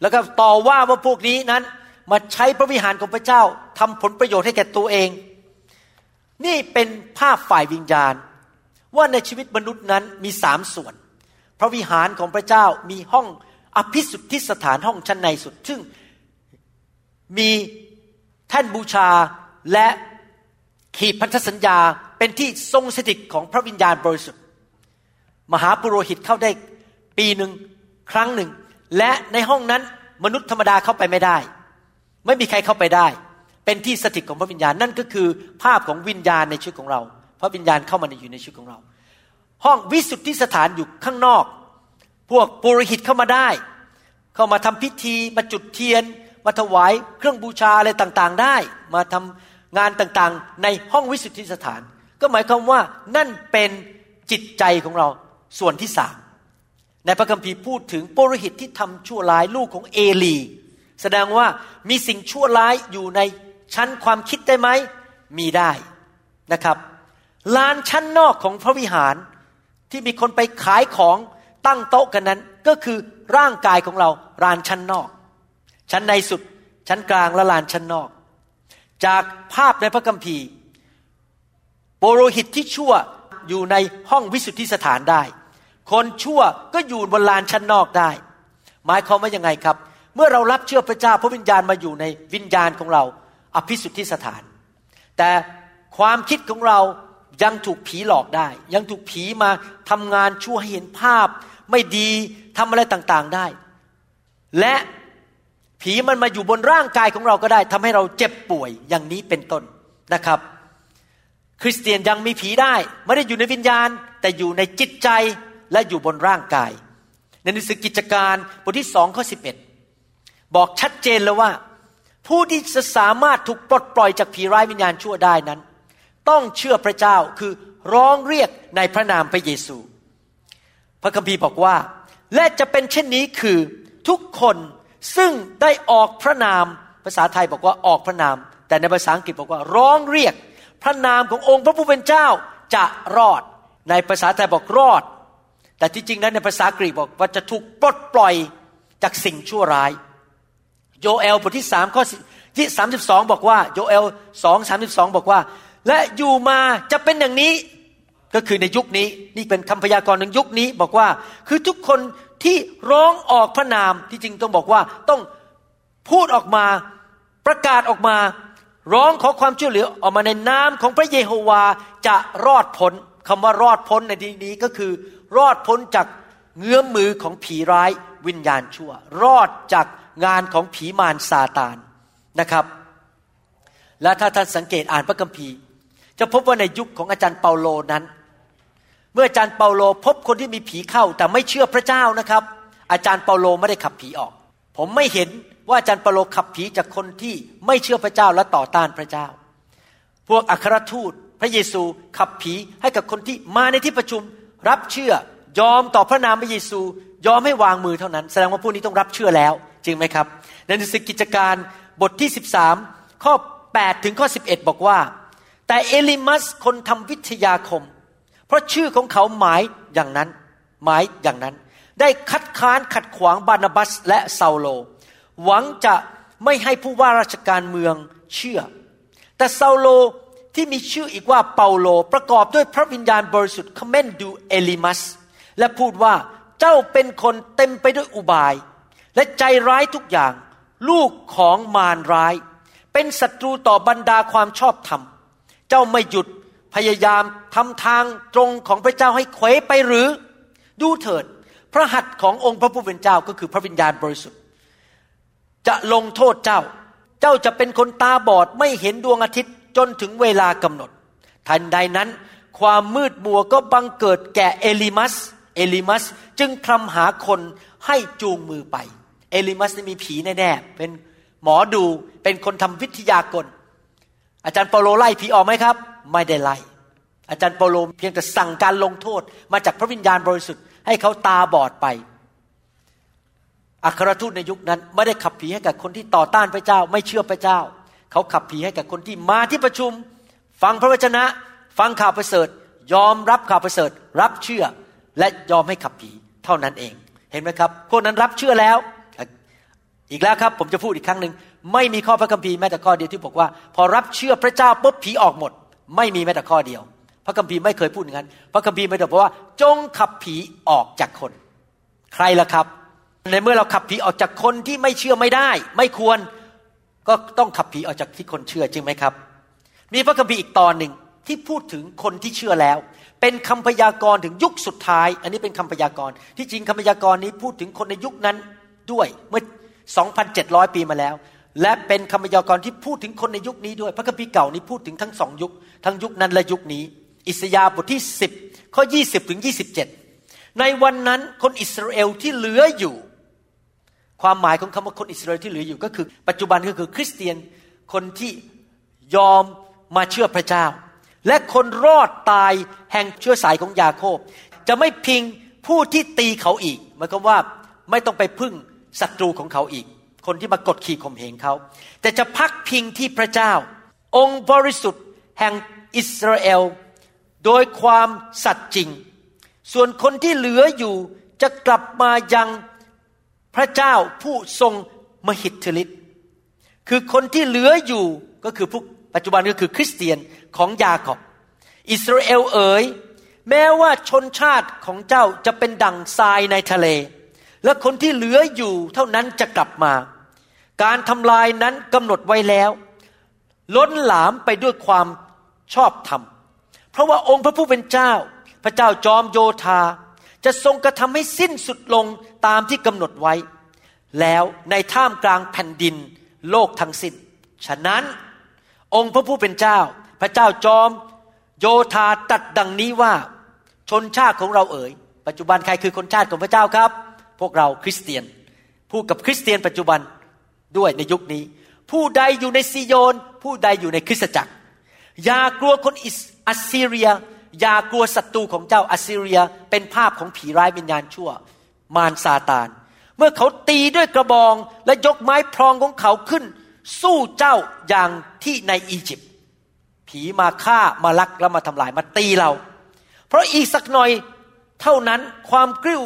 แล้วก็ต่อว่าว่าพวกนี้นั้นมาใช้พระวิหารของพระเจ้าทำผลประโยชน์ให้แก่ตัวเอง นี่เป็นภาพฝ่ายวิญญาณ ว่าในชีวิตมนุษย์นั้นมีสามส่วน พระวิหารของพระเจ้ามีห้องอภิสุทธิสถานห้องชั้นในสุดซึ่งมี แท่นบูชาและขีดพันธสัญญาเป็นที่ทรงสถิตของพระวิญญาณบริสุทธิ์ มหาปุโรหิตเข้าได้ปีหนึ่งครั้งหนึ่ง และในห้องนั้นมนุษย์ธรรมดาเข้าไปไม่ได้ ไม่มีใครเข้าไปได้ เป็นที่สถิตของพระวิญญาณนั่นก็คือภาพของวิญญาณในชีวิตของเรา พระวิญญาณเข้ามาในอยู่ในชีวิตของเรา ห้องวิสุทธิสถานอยู่ข้างนอก พวกปุโรหิตเข้ามาได้ เข้ามาทำพิธีมาจุดเทียน มาถวายเครื่องบูชาอะไรต่างๆได้ มาทำงานต่างๆ ในห้องวิสุทธิสถาน ก็หมายความว่านั่นเป็นจิตใจของเราส่วนที่สามในพระคัมภีร์พูดถึงปุโรหิตที่ทำชั่วร้ายลูกของเอลี แสดงว่ามีสิ่งชั่วร้ายอยู่ในชั้นความคิดได้ไหมมีได้นะครับลานชั้นนอกของพระวิหารที่มีคนไปขายของตั้งโต๊ะกันนั้น ก็คือร่างกายของเราลานชั้นนอก ชั้นในสุดชั้นกลางและลานชั้นนอก จากภาพในพระคัมภีร์โปโรหิตที่ชั่วอยู่ในห้องวิสุทธิสถานได้ คนชั่วก็อยู่บนลานชั้นนอกได้ หมายความว่ายังไงครับ เมื่อเรารับเชื่อพระเจ้าพระวิญญาณมาอยู่ในวิญญาณของเรา อภิสุทธิสถาน แต่ความคิดของเรายังถูกผีหลอกได้ ยังถูกผีมาทำงานชั่วให้เห็นภาพ ไม่ดีทำอะไรต่างๆได้ และ ผีมันมาอยู่บนร่างกายของเราก็ได้ทำให้เราเจ็บป่วยอย่างนี้เป็นต้นนะครับ คริสเตียนยังมีผีได้ ไม่ได้อยู่ในวิญญาณ แต่อยู่ในจิตใจและอยู่บนร่างกาย ในหนังสือกิจการบทที่สองข้อสิบเอ็ดบอกชัดเจนเลยว่า ผู้ที่จะสามารถถูกปลดปล่อยจากผีร้ายวิญญาณชั่วได้นั้น ต้องเชื่อพระเจ้าคือร้องเรียกในพระนามพระเยซู พระคัมภีร์บอกว่า และจะเป็นเช่นนี้คือทุกคน ซึ่งได้ออกพระนามภาษาไทยบอกว่าออกพระนาม แต่ในภาษาอังกฤษบอกว่าร้องเรียก พระนามขององค์พระผู้เป็นเจ้าจะรอด ในภาษาไทยบอกรอด แต่ที่จริงนั้นในภาษากรีกบอกว่าจะถูกปลดปล่อยจากสิ่งชั่วร้าย โยเอลบทที่สามข้อที่สามสิบสองบอกว่าโยเอลสองสามสิบสองบอกว่า และอยู่มาจะเป็นอย่างนี้ก็คือในยุคนี้นี่เป็นคำพยากรณ์ในยุคนี้บอกว่า คือทุกคน ที่ร้องออกพระนามที่จริงต้องบอกว่าต้องพูดออกมาประกาศออกมา ร้องขอความช่วยเหลือออกมาในนามของพระเยโฮวาจะรอดพ้นคำว่ารอดพ้นในที่นี้ก็คือ รอดพ้นจากเงื้อมมือของผีร้ายวิญญาณชั่ว รอดจากงานของผีมารซาตานนะครับ และถ้าท่านสังเกตอ่านพระคัมภีร์ จะพบว่าในยุคของอาจารย์เปาโลนั้น มื่ออาจารย์เปาโลพบคนที่มีผีเข้าแต่ไม่เชื่อพระเจ้านะครับ อาจารย์เปาโลไม่ได้ขับผีออก ผมไม่เห็นว่าอาจารย์เปาโลขับผีจากคนที่ไม่เชื่อพระเจ้าและต่อต้านพระเจ้า พวกอัครทูตพระเยซูขับผีให้กับคนที่มาในที่ประชุม รับเชื่อยอมต่อพระนามพระเยซู ยอมให้วางมือเท่านั้น แสดงว่าผู้นี้ต้องรับเชื่อแล้ว จริงไหมครับ ในหนังสือกิจการบทที่ 13 ข้อ 8 ถึงข้อ 11 บอกว่า แต่เอลิมัสคนทำวิทยาคม เพราะชื่อของเขาหมายอย่างนั้น หมายอย่างนั้น ได้คัดค้านขัดขวางบานาบัสและเซาโล หวังจะไม่ให้ผู้ว่าราชการเมืองเชื่อ แต่เซาโลที่มีชื่ออีกว่าเปาโลประกอบด้วยพระวิญญาณบริสุทธิ์คเมนดูเอลิมัส และพูดว่าเจ้าเป็นคนเต็มไปด้วยอุบาย และใจร้ายทุกอย่าง ลูกของมารร้าย เป็นศัตรูต่อบรรดาความชอบธรรม เจ้าไม่หยุด พยายามทำทางตรงของพระเจ้าให้เขวไปหรือ ดูเถิด พระหัตถ์ขององค์พระผู้เป็นเจ้าก็คือพระวิญญาณบริสุทธิ์ จะลงโทษเจ้า เจ้าจะเป็นคนตาบอดไม่เห็นดวงอาทิตย์จนถึงเวลากำหนด ทันใดนั้น ความมืดมัวก็บังเกิดแก่เอลิมัส เอลิมัสจึงคลำหาคนให้จูงมือไป เอลิมัสมีผีแน่ๆเป็นหมอดูเป็นคนทำวิทยากล อาจารย์เปโลไล่ผีออกไหมครับ ไม่ได้ไล่อาจารย์เปโลเพียงแต่สั่งการลงโทษมาจากพระวิญญาณบริสุทธิ์ให้เขาตาบอดไป อัครทูตในยุคนั้น ไม่ได้ขับผีให้กับคนที่ต่อต้านพระเจ้า ไม่เชื่อพระเจ้า เขาขับผีให้กับคนที่มาที่ประชุม ฟังพระวจนะ ฟังข่าวประเสริฐ ยอมรับข่าวประเสริฐ รับเชื่อและยอมให้ขับผีเท่านั้นเอง เห็นไหมครับพวกนั้นรับเชื่อแล้ว อีกแล้วครับผมจะพูดอีกครั้งหนึ่งไม่มีข้อพระคัมภีร์แม้แต่ข้อเดียวที่บอกว่า พอรับเชื่อพระเจ้าปุ๊บผีออกหมด ไม่มีแม้แต่ข้อเดียว พระคัมภีร์ไม่เคยพูดอย่างนั้น พระคัมภีร์ไม่ได้บอกว่า จงขับผีออกจากคน ใครล่ะครับ ในเมื่อเราขับผีออกจากคนที่ไม่เชื่อไม่ได้ ไม่ควรก็ต้องขับผีออกจากที่คนเชื่อจริงไหมครับ มีพระคัมภีร์อีกตอนหนึ่งที่พูดถึงคนที่เชื่อแล้ว เป็นคำพยากรณ์ถึงยุคสุดท้าย อันนี้เป็นคำพยากรณ์ที่จริงคำพยากรณ์นี้พูดถึงคนในยุคนั้นด้วยเมื่อ 2,700 ปีมาแล้ว และเป็นคำพยากรณ์ที่พูดถึงคนในยุคนี้ด้วย พระคัมภีร์เก่านี้พูดถึงทั้งสองยุค ทั้งยุคนั้นและยุคนี้ อิสยาห์บทที่ 10 ข้อ 20 ถึง 27 ในวันนั้นคนอิสราเอลที่เหลืออยู่ ความหมายของคำว่าคนอิสราเอลที่เหลืออยู่ก็คือ ปัจจุบันก็คือคริสเตียนคนที่ยอมมาเชื่อพระเจ้า และคนรอดตายแห่งเชื้อสายของยาโคบ จะไม่พิงผู้ที่ตีเขาอีกหมายความว่าไม่ต้องไปพึ่งศัตรูของเขาอีก คนที่มากดขี่ข่มเหงเขา แต่จะพักพิงที่พระเจ้า องค์บริสุทธิ์แห่งอิสราเอล โดยความสัตย์จริง ส่วนคนที่เหลืออยู่จะกลับมายังพระเจ้าผู้ทรงมหิทธิฤทธิ์คือคนที่เหลืออยู่ก็คือพวกปัจจุบันก็คือคริสเตียนของยาขอบอิสราเอลเอ๋ยแม้ว่าชนชาติของเจ้าจะเป็นดั่งทรายในทะเล และคนที่เหลืออยู่เท่านั้นจะกลับมา การทำลายนั้นกำหนดไว้แล้ว ล้นหลามไปด้วยความชอบธรรม เพราะว่าองค์พระผู้เป็นเจ้า พระเจ้าจอมโยธา จะทรงกระทำให้สิ้นสุดลงตามที่กำหนดไว้ แล้วในท่ามกลางแผ่นดินโลกทั้งสิ้น ฉะนั้นองค์พระผู้เป็นเจ้า พระเจ้าจอม โยธาตัดดังนี้ว่า ชนชาติของเราเอ๋ย ปัจจุบันใครคือคนชาติของพระเจ้าครับ พวกเราคริสเตียนผู้กับคริสเตียนปัจจุบัน ด้วยในยุคนี้ ผู้ใดอยู่ในซีโยน ผู้ใดอยู่ในคริสตจักร อย่ากลัวคนอัสซีเรีย อย่ากลัวศัตรูของเจ้าอัสซีเรียเป็นภาพของผีร้ายวิญญาณชั่ว มารซาตาน เมื่อเขาตีด้วยกระบองและยกไม้พรองของเขาขึ้น สู้เจ้าอย่างที่ในอียิปต์ผีมาฆ่ามาลักแล้วมาทำลายมาตีเรา เพราะอีกสักหน่อยเท่านั้นความกริ้ว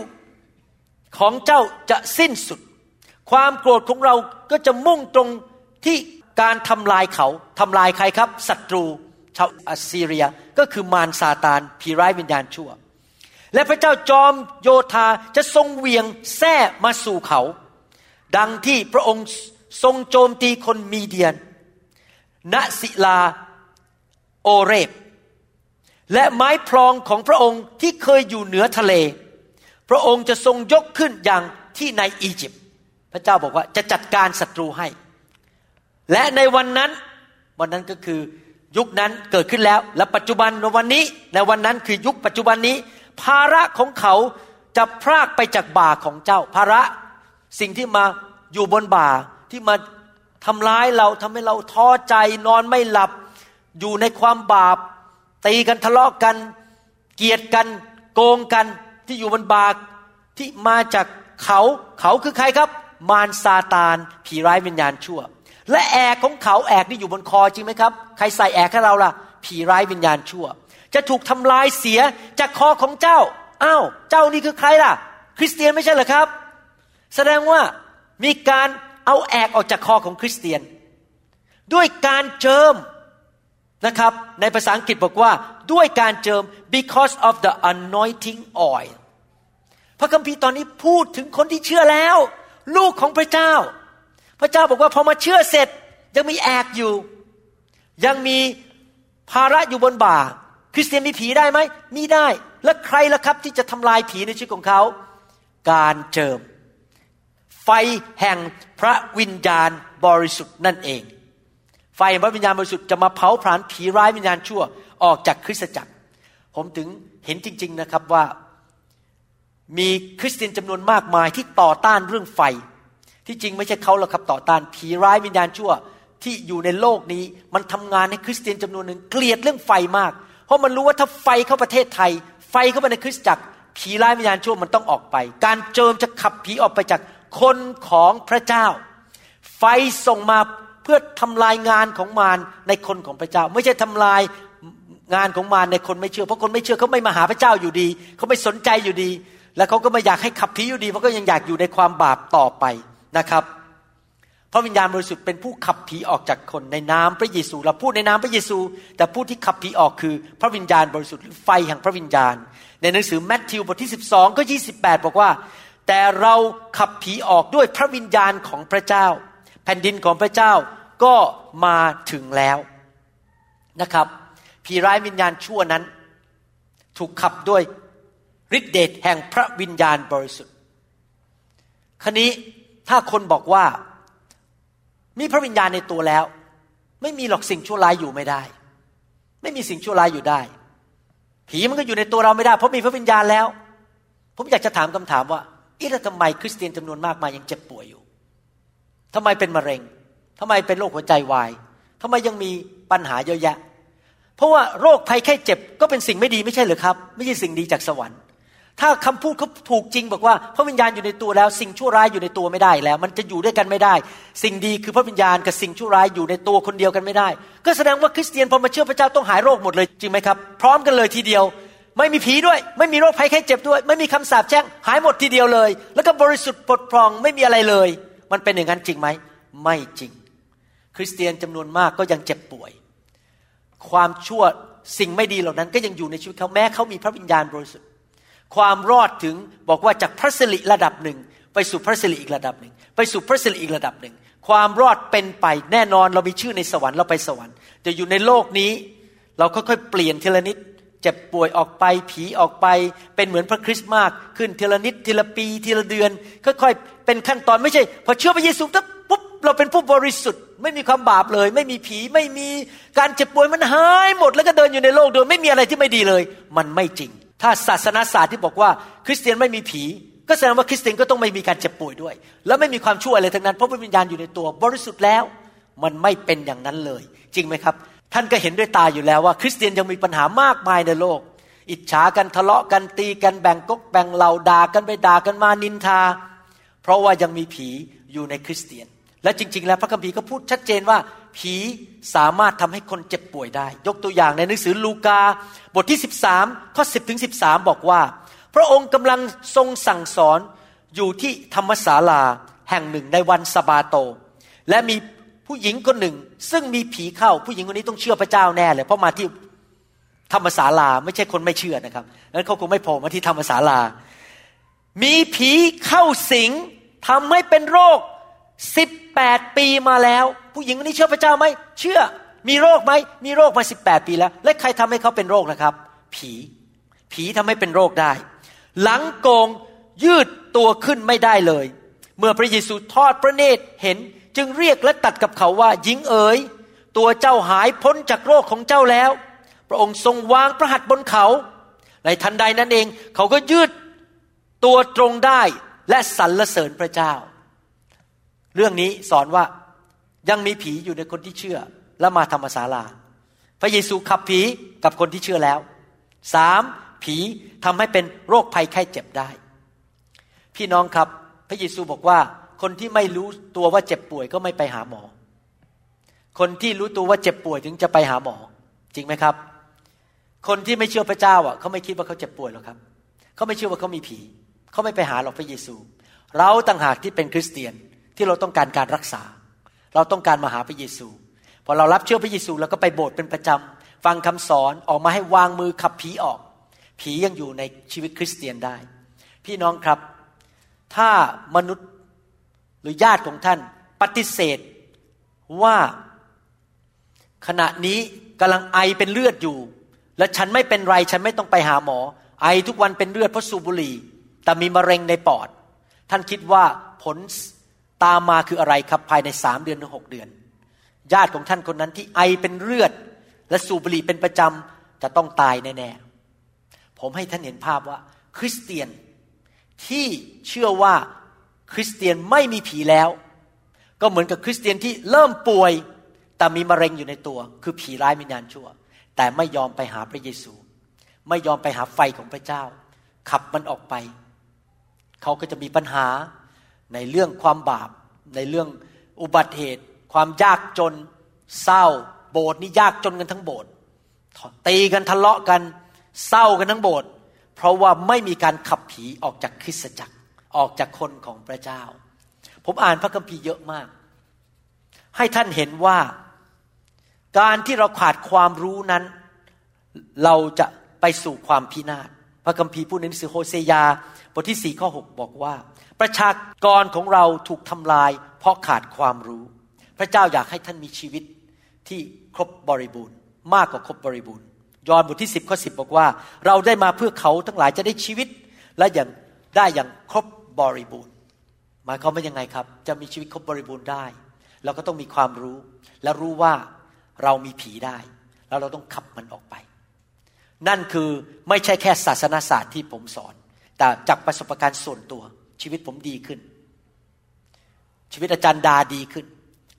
ของเจ้าจะสิ้นสุด ความโกรธของเราก็จะมุ่งตรงที่การทำลายเขาทำลายใครครับศัตรูชาวอัสซีเรียก็คือมารซาตานผีร้ายวิญญาณชั่ว และพระเจ้าจอมโยธาจะทรงเวียงแท้มาสู่เขา ดังที่พระองค์ทรงโจมตีคนมีเดียน ณศิลาโอเรบ และไม้พลองของพระองค์ที่เคยอยู่เหนือทะเล พระองค์จะทรงยกขึ้นอย่างที่ในอียิปต์ พระเจ้าบอกว่าจะจัดการศัตรูให้ และในวันนั้นวันนั้นก็คือยุคนั้นเกิดขึ้นแล้ว และปัจจุบันในวันนี้ในวันนั้นคือยุคปัจจุบันนี้ ภาระของเขาจะพรากไปจากบ่าของเจ้า ภาระสิ่งที่มาอยู่บนบ่าที่มาทำร้ายเราทำให้เราท้อใจนอนไม่หลับ อยู่ในความบาป ตีกันทะเลาะกกัน เกลียดกัน โกงกันที่อยู่บนบาที่มาจากเขาเขาคือใครครับ มารซาตาน ผีร้ายวิญญาณชั่ว และแอกของเขาแอกนี่อยู่บนคอจริงไหมครับ ใครใส่แอกให้เราล่ะ ผีร้ายวิญญาณชั่ว จะถูกทำลายเสียจากคอของเจ้าอ้าวเจ้านี่คือใครล่ะ คริสเตียนไม่ใช่เหรอครับ แสดงว่ามีการเอาแอกออกจากคอของคริสเตียน ด้วยการเจิมนะครับ ในภาษาอังกฤษบอกว่าด้วยการเจิม because of the anointing oil พระคัมภีร์ตอนนี้พูดถึงคนที่เชื่อแล้ว ลูกของพระเจ้า พระเจ้าบอกว่าพอมาเชื่อเสร็จยังมีแอกอยู่ ยังมีภาระอยู่บนบ่า คริสเตียนมีผีได้ไหมมีได้ และใครล่ะครับที่จะทำลายผีในชีวิตของเขา การเจิม ไฟแห่งพระวิญญาณบริสุทธิ์นั่นเอง ไฟแห่งพระวิญญาณบริสุทธิ์จะมาเผาผลาญผีร้ายวิญญาณชั่วออกจากคริสตจักร ผมถึงเห็นจริง ๆนะครับว่า มีคริสเตียนจำนวนมากมายที่ต่อต้านเรื่องไฟ ที่จริงไม่ใช่เขาหรอกครับต่อต้านผีร้ายวิญญาณชั่วที่อยู่ในโลกนี้มันทำงานให้คริสเตียนจำนวนหนึ่งเกลียดเรื่องไฟมาก เพราะมันรู้ว่าถ้าไฟเข้าประเทศไทย ไฟเข้าไปในคริสตจักร ผีร้ายวิญญาณชั่วมันต้องออกไป การเจิมจะขับผีออกไปจากคนของพระเจ้า ไฟส่งมาเพื่อทำลายงานของมารในคนของพระเจ้า ไม่ใช่ทำลายงานของมารในคนไม่เชื่อ เพราะคนไม่เชื่อเขาไม่มาหาพระเจ้าอยู่ดีเขาไม่สนใจอยู่ดี แล้วเขาก็ไม่อยากให้ขับผีอยู่ดีเพราะก็ยังอยากอยู่ในความบาปต่อไปนะครับพระวิญญาณบริสุทธิ์เป็นผู้ขับผีออกจากคนในนามพระเยซูเราพูดในนามพระเยซู แต่ผู้ที่ขับผีออกคือพระวิญญาณบริสุทธิ์หรือไฟแห่งพระวิญญาณ ในหนังสือแมทธิวบทที่ 12ก็28 บอกว่า แต่เราขับผีออกด้วยพระวิญญาณของพระเจ้า แผ่นดินของพระเจ้าก็มาถึงแล้วนะครับ ผีร้ายวิญญาณชั่วนั้น ถูกขับด้วย ฤทธิเดชแห่งพระวิญญาณบริสุทธิ์ครนี้ถ้าคนบอกว่ามีพระวิญญาณในตัวแล้ว ไม่มีหรอกสิ่งชั่วร้ายอยู่ไม่ได้ ไม่มีสิ่งชั่วร้ายอยู่ได้ ผีมันก็อยู่ในตัวเราไม่ได้ เพราะมีพระวิญญาณแล้ว ผมอยากจะถามคำถามว่าอีแล้วทำไมคริสเตียนจำนวนมากมายังเจ็บป่วยอยู่ทำไมเป็นมะเร็งทำไมเป็นโรคหัวใจวายทำไมยังมีปัญหาเยอะแยะ เพราะว่าโรคภัยแค่เจ็บก็เป็นสิ่งไม่ดีไม่ใช่หรือครับ ไม่ใช่สิ่งดีจากสวรรค์ ถ้าคำพูดเขาถูกจริงบอกว่า พระวิญญาณอยู่ในตัวแล้ว สิ่งชั่วร้ายอยู่ในตัวไม่ได้แล้ว มันจะอยู่ด้วยกันไม่ได้ สิ่งดีคือพระวิญญาณกับสิ่งชั่วร้ายอยู่ในตัวคนเดียวกันไม่ได้ ก็แสดงว่าคริสเตียนพอมาเชื่อพระเจ้าต้องหายโรคหมดเลยจริงไหมครับ พร้อมกันเลยทีเดียว ไม่มีผีด้วย ไม่มีโรคภัยแค่เจ็บด้วย ไม่มีคำสาปแช่งหายหมดทีเดียวเลย แล้วก็บริสุทธิ์ปลดปล่องไม่มีอะไรเลย มันเป็นอย่างนั้นจริงไหมไม่จริง คริสเตียนจำนวนมากก็ยังเจ็บป่วย ความชั่วสิ่งไม่ดีเหล่านั้นก็ยังอยู่ในชีวิตเขาแม้เขามีพระวิญญาณบริสุทธิ์ ความรอดถึงบอกว่าจากพระสิริระดับหนึ่ง ไปสู่พระสิริอีกระดับหนึ่ง ไปสู่พระสิริอีกระดับหนึ่ง ความรอดเป็นไปแน่นอนเรามีชื่อในสวรรค์เราไปสวรรค์ แต่อยู่ในโลกนี้ เราค่อยๆเปลี่ยนทีละนิดเจ็บป่วยออกไปผีออกไป เป็นเหมือนพระคริสต์มากขึ้นทีละนิดทีละปีทีละเดือน ค่อยๆเป็นขั้นตอนไม่ใช่ พอเชื่อพระเยซูปุ๊บเราเป็นผู้บริสุทธิ์ ไม่มีความบาปเลย ไม่มีผีไม่มีการเจ็บป่วยมันหายหมดแล้วก็เดินอยู่ในโลกโดยไม่มีอะไรที่ไม่ดีเลย มันไม่จริง ถ้าศาสนาศาสตร์ที่บอกว่า คริสเตียนไม่มีผี ก็แสดงว่าคริสเตียนก็ต้องไม่มีการเจ็บป่วยด้วย แล้วไม่มีความชั่วอะไรทั้งนั้นเพราะวิญญาณอยู่ในตัวบริสุทธิ์แล้ว มันไม่เป็นอย่างนั้นเลย จริงไหมครับ ท่านก็เห็นด้วยตาอยู่แล้วว่า คริสเตียนยังมีปัญหามากมายในโลก อิจฉากันทะเลาะกันตีกันแบ่งกกแบ่งเหล่าด่ากันไปด่ากันมานินทา เพราะว่ายังมีผีอยู่ในคริสเตียน และจริง ๆ แล้วพระคัมภีร์ก็พูดชัดเจนว่า ผีสามารถทำให้คนเจ็บป่วยได้ ยกตัวอย่างในหนังสือลูกา บทที่ 13 ข้อ 10 ถึง 13 บอกว่า พระองค์กำลังทรงสั่งสอนอยู่ที่ธรรมศาลาแห่งหนึ่งในวันสบาโต และมีผู้หญิงคนหนึ่ง ซึ่งมีผีเข้าผู้หญิงคนนี้ต้องเชื่อพระเจ้าแน่เลยเพราะมาที่ธรรมศาลาไม่ใช่คนไม่เชื่อนะครับนั้นเขาคงไม่โผล่มาที่ธรรมศาลา มีผีเข้าสิงทำให้เป็นโรค สิบแปดปีมาแล้ว ผู้หญิงคนนี้เชื่อพระเจ้าไหมเชื่อมีโรคไหมมีโรคมาสิบแปดปีแล้ว และใครทำให้เขาเป็นโรคนะครับ ผี ผีทำให้เป็นโรคได้ หลังโกงยืดตัวขึ้นไม่ได้เลย เมื่อพระเยซูทอดพระเนตรเห็นจึงเรียกและตัดกับเขาว่าหญิงเอ๋ยตัวเจ้าหายพ้นจากโรคของเจ้าแล้ว พระองค์ทรงวางพระหัตถ์บนเขา ในทันใดนั้นเอง เขาก็ยืดตัวตรงได้และสรรเสริญพระเจ้า เรื่องนี้สอนว่ายังมีผีอยู่ในคนที่เชื่อ และมาธรรมศาลา พระเยซูขับผีกับคนที่เชื่อแล้วสามผีทำให้เป็นโรคภัยไข้เจ็บได้ พี่น้องครับพระเยซูบอกว่า คนที่ไม่รู้ตัวว่าเจ็บป่วยก็ไม่ไปหาหมอ คนที่รู้ตัวว่าเจ็บป่วยถึงจะไปหาหมอ จริงไหมครับ คนที่ไม่เชื่อพระเจ้าอะเขาไม่คิดว่าเขาเจ็บป่วยหรอกครับเขาไม่เชื่อว่าเขามีผีเขาไม่ไปหาหรอกพระเยซู เราต่างหากที่เป็นคริสเตียน ที่เราต้องการการรักษา เราต้องการมาหาพระเยซู พอเรารับเชื่อพระเยซูเราก็ไปโบสถ์เป็นประจำฟังคำสอนออกมาให้วางมือขับผีออก ผียังอยู่ในชีวิตคริสเตียนได้ พี่น้องครับ ถ้ามนุษย์หรือญาติของท่านปฏิเสธว่าขณะนี้กำลังไอเป็นเลือดอยู่ และฉันไม่เป็นไรฉันไม่ต้องไปหาหมอ ไอทุกวันเป็นเลือดเพราะสูบบุหรี่แต่มีมะเร็งในปอด ท่านคิดว่าผล ตามมาคืออะไรครับภายในสามเดือนถึงหกเดือน ญาติของท่านคนนั้นที่ไอเป็นเลือด และสูบบุหรี่เป็นประจำจะต้องตายแน่ๆผมให้ท่านเห็นภาพว่า คริสเตียนที่เชื่อว่าคริสเตียนไม่มีผีแล้ว ก็เหมือนกับคริสเตียนที่เริ่มป่วย แต่มีมะเร็งอยู่ในตัว คือผีร้ายมีนานชั่ว แต่ไม่ยอมไปหาพระเยซู ไม่ยอมไปหาไฟของพระเจ้า ขับมันออกไป เขาก็จะมีปัญหา ในเรื่องความบาป ในเรื่องอุบัติเหตุ ความยากจนเศร้า โบสถ์นี่ยากจนกันทั้งโบสถ์ตีกันทะเลาะกันเศร้ากันทั้งโบสถ์เพราะว่าไม่มีการขับผีออกจากคริสตจักรออกจากคนของพระเจ้า ผมอ่านพระคัมภีร์เยอะมาก ให้ท่านเห็นว่าการที่เราขาดความรู้นั้น เราจะไปสู่ความพินาศพระคัมภีร์พูดในหนังสือโฮเซยาบทที่สี่ข้อ6บอกว่า ประชากรของเราถูกทำลาย เพราะขาดความรู้ พระเจ้าอยากให้ท่านมีชีวิตที่ครบบริบูรณ์ มากกว่าครบบริบูรณ์ ยอห์นบทที่ 10ข้อ10 บอกว่า เราได้มาเพื่อเขาทั้งหลายจะได้ชีวิต และอย่างได้อย่างครบบริบูรณ์หมายความว่ายังไงครับ จะมีชีวิตครบบริบูรณ์ได้ เราก็ต้องมีความรู้ และรู้ว่าเรามีผีได้ แล้วเราต้องขับมันออกไป นั่นคือไม่ใช่แค่ศาสนาศาสตร์ที่ผมสอน แต่จากประสบการณ์ส่วนตัว ชีวิตผมดีขึ้น ชีวิตอาจารย์ดาดีขึ้น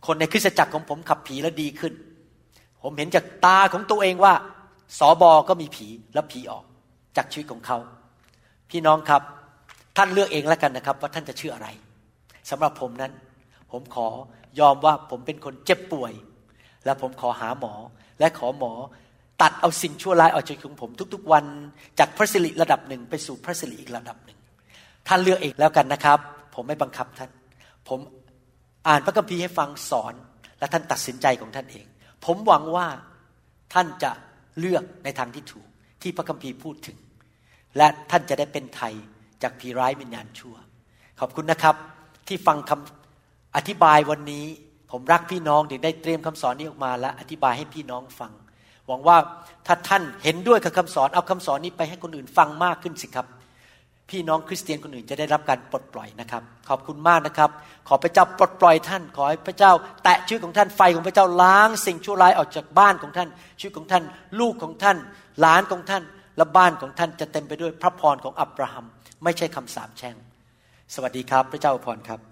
คนในคริสตจักรของผมขับผีแล้วดีขึ้น ผมเห็นจากตาของตัวเองว่าสอบอก็มีผีแล้วผีออกจากชีวิตของเขา พี่น้องครับท่านเลือกเองแล้วกันนะครับ ว่าท่านจะเชื่ออะไรสำหรับผมนั้น ผมขอยอมว่าผมเป็นคนเจ็บป่วย และผมขอหาหมอ และขอหมอตัดเอาสิ่งชั่วร้ายออกจากของผม ทุก ๆ วัน จากพระสิริระดับหนึ่งไปสู่พระสิริอีกระดับหนึ่ง ท่านเลือกเองแล้วกันนะครับ ผมไม่บังคับท่าน ผมอ่านพระคัมภีร์ให้ฟังสอน และท่านตัดสินใจของท่านเอง ผมหวังว่าท่านจะเลือกในทางที่ถูกที่พระคัมภีร์พูดถึง และท่านจะได้เป็นไทยจากผีร้ายวิญญาณชั่ว ขอบคุณนะครับ ที่ฟังคำอธิบายวันนี้ ผมรักพี่น้องถึงได้เตรียมคำสอนนี้ออกมา และอธิบายให้พี่น้องฟัง หวังว่าถ้าท่านเห็นด้วยกับคำสอนเอาคำสอนนี้ไปให้คนอื่นฟังมากขึ้นสิครับ พี่น้องคริสเตียนคนอื่นจะได้รับการปลดปล่อยนะครับ ขอบคุณมากนะครับ ขอพระเจ้าปลดปล่อยท่าน ขอให้พระเจ้า แตะชีวิตของท่านไฟของพระเจ้าล้างสิ่งชั่วร้ายออกจากบ้านของท่านชีวิตของท่าน ลูกของท่าน หลานของท่าน และบ้านของท่านจะเต็มไปด้วยพระพรของอับราฮัม ไม่ใช่คำสาปแช่ง สวัสดีครับ พระเจ้าพรครับ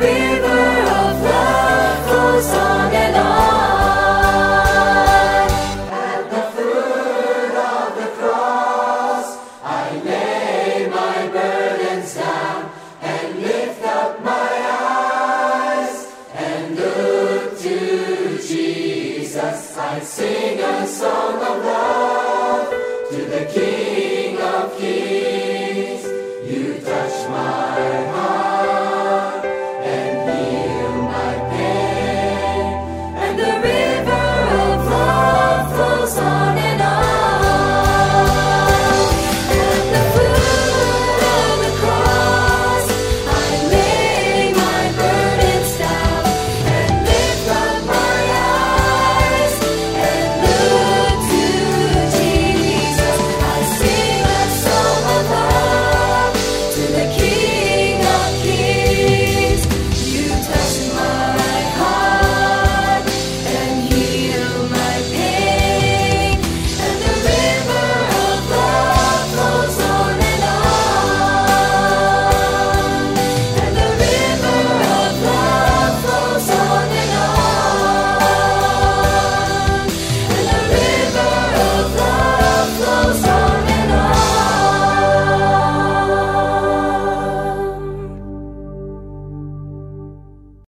be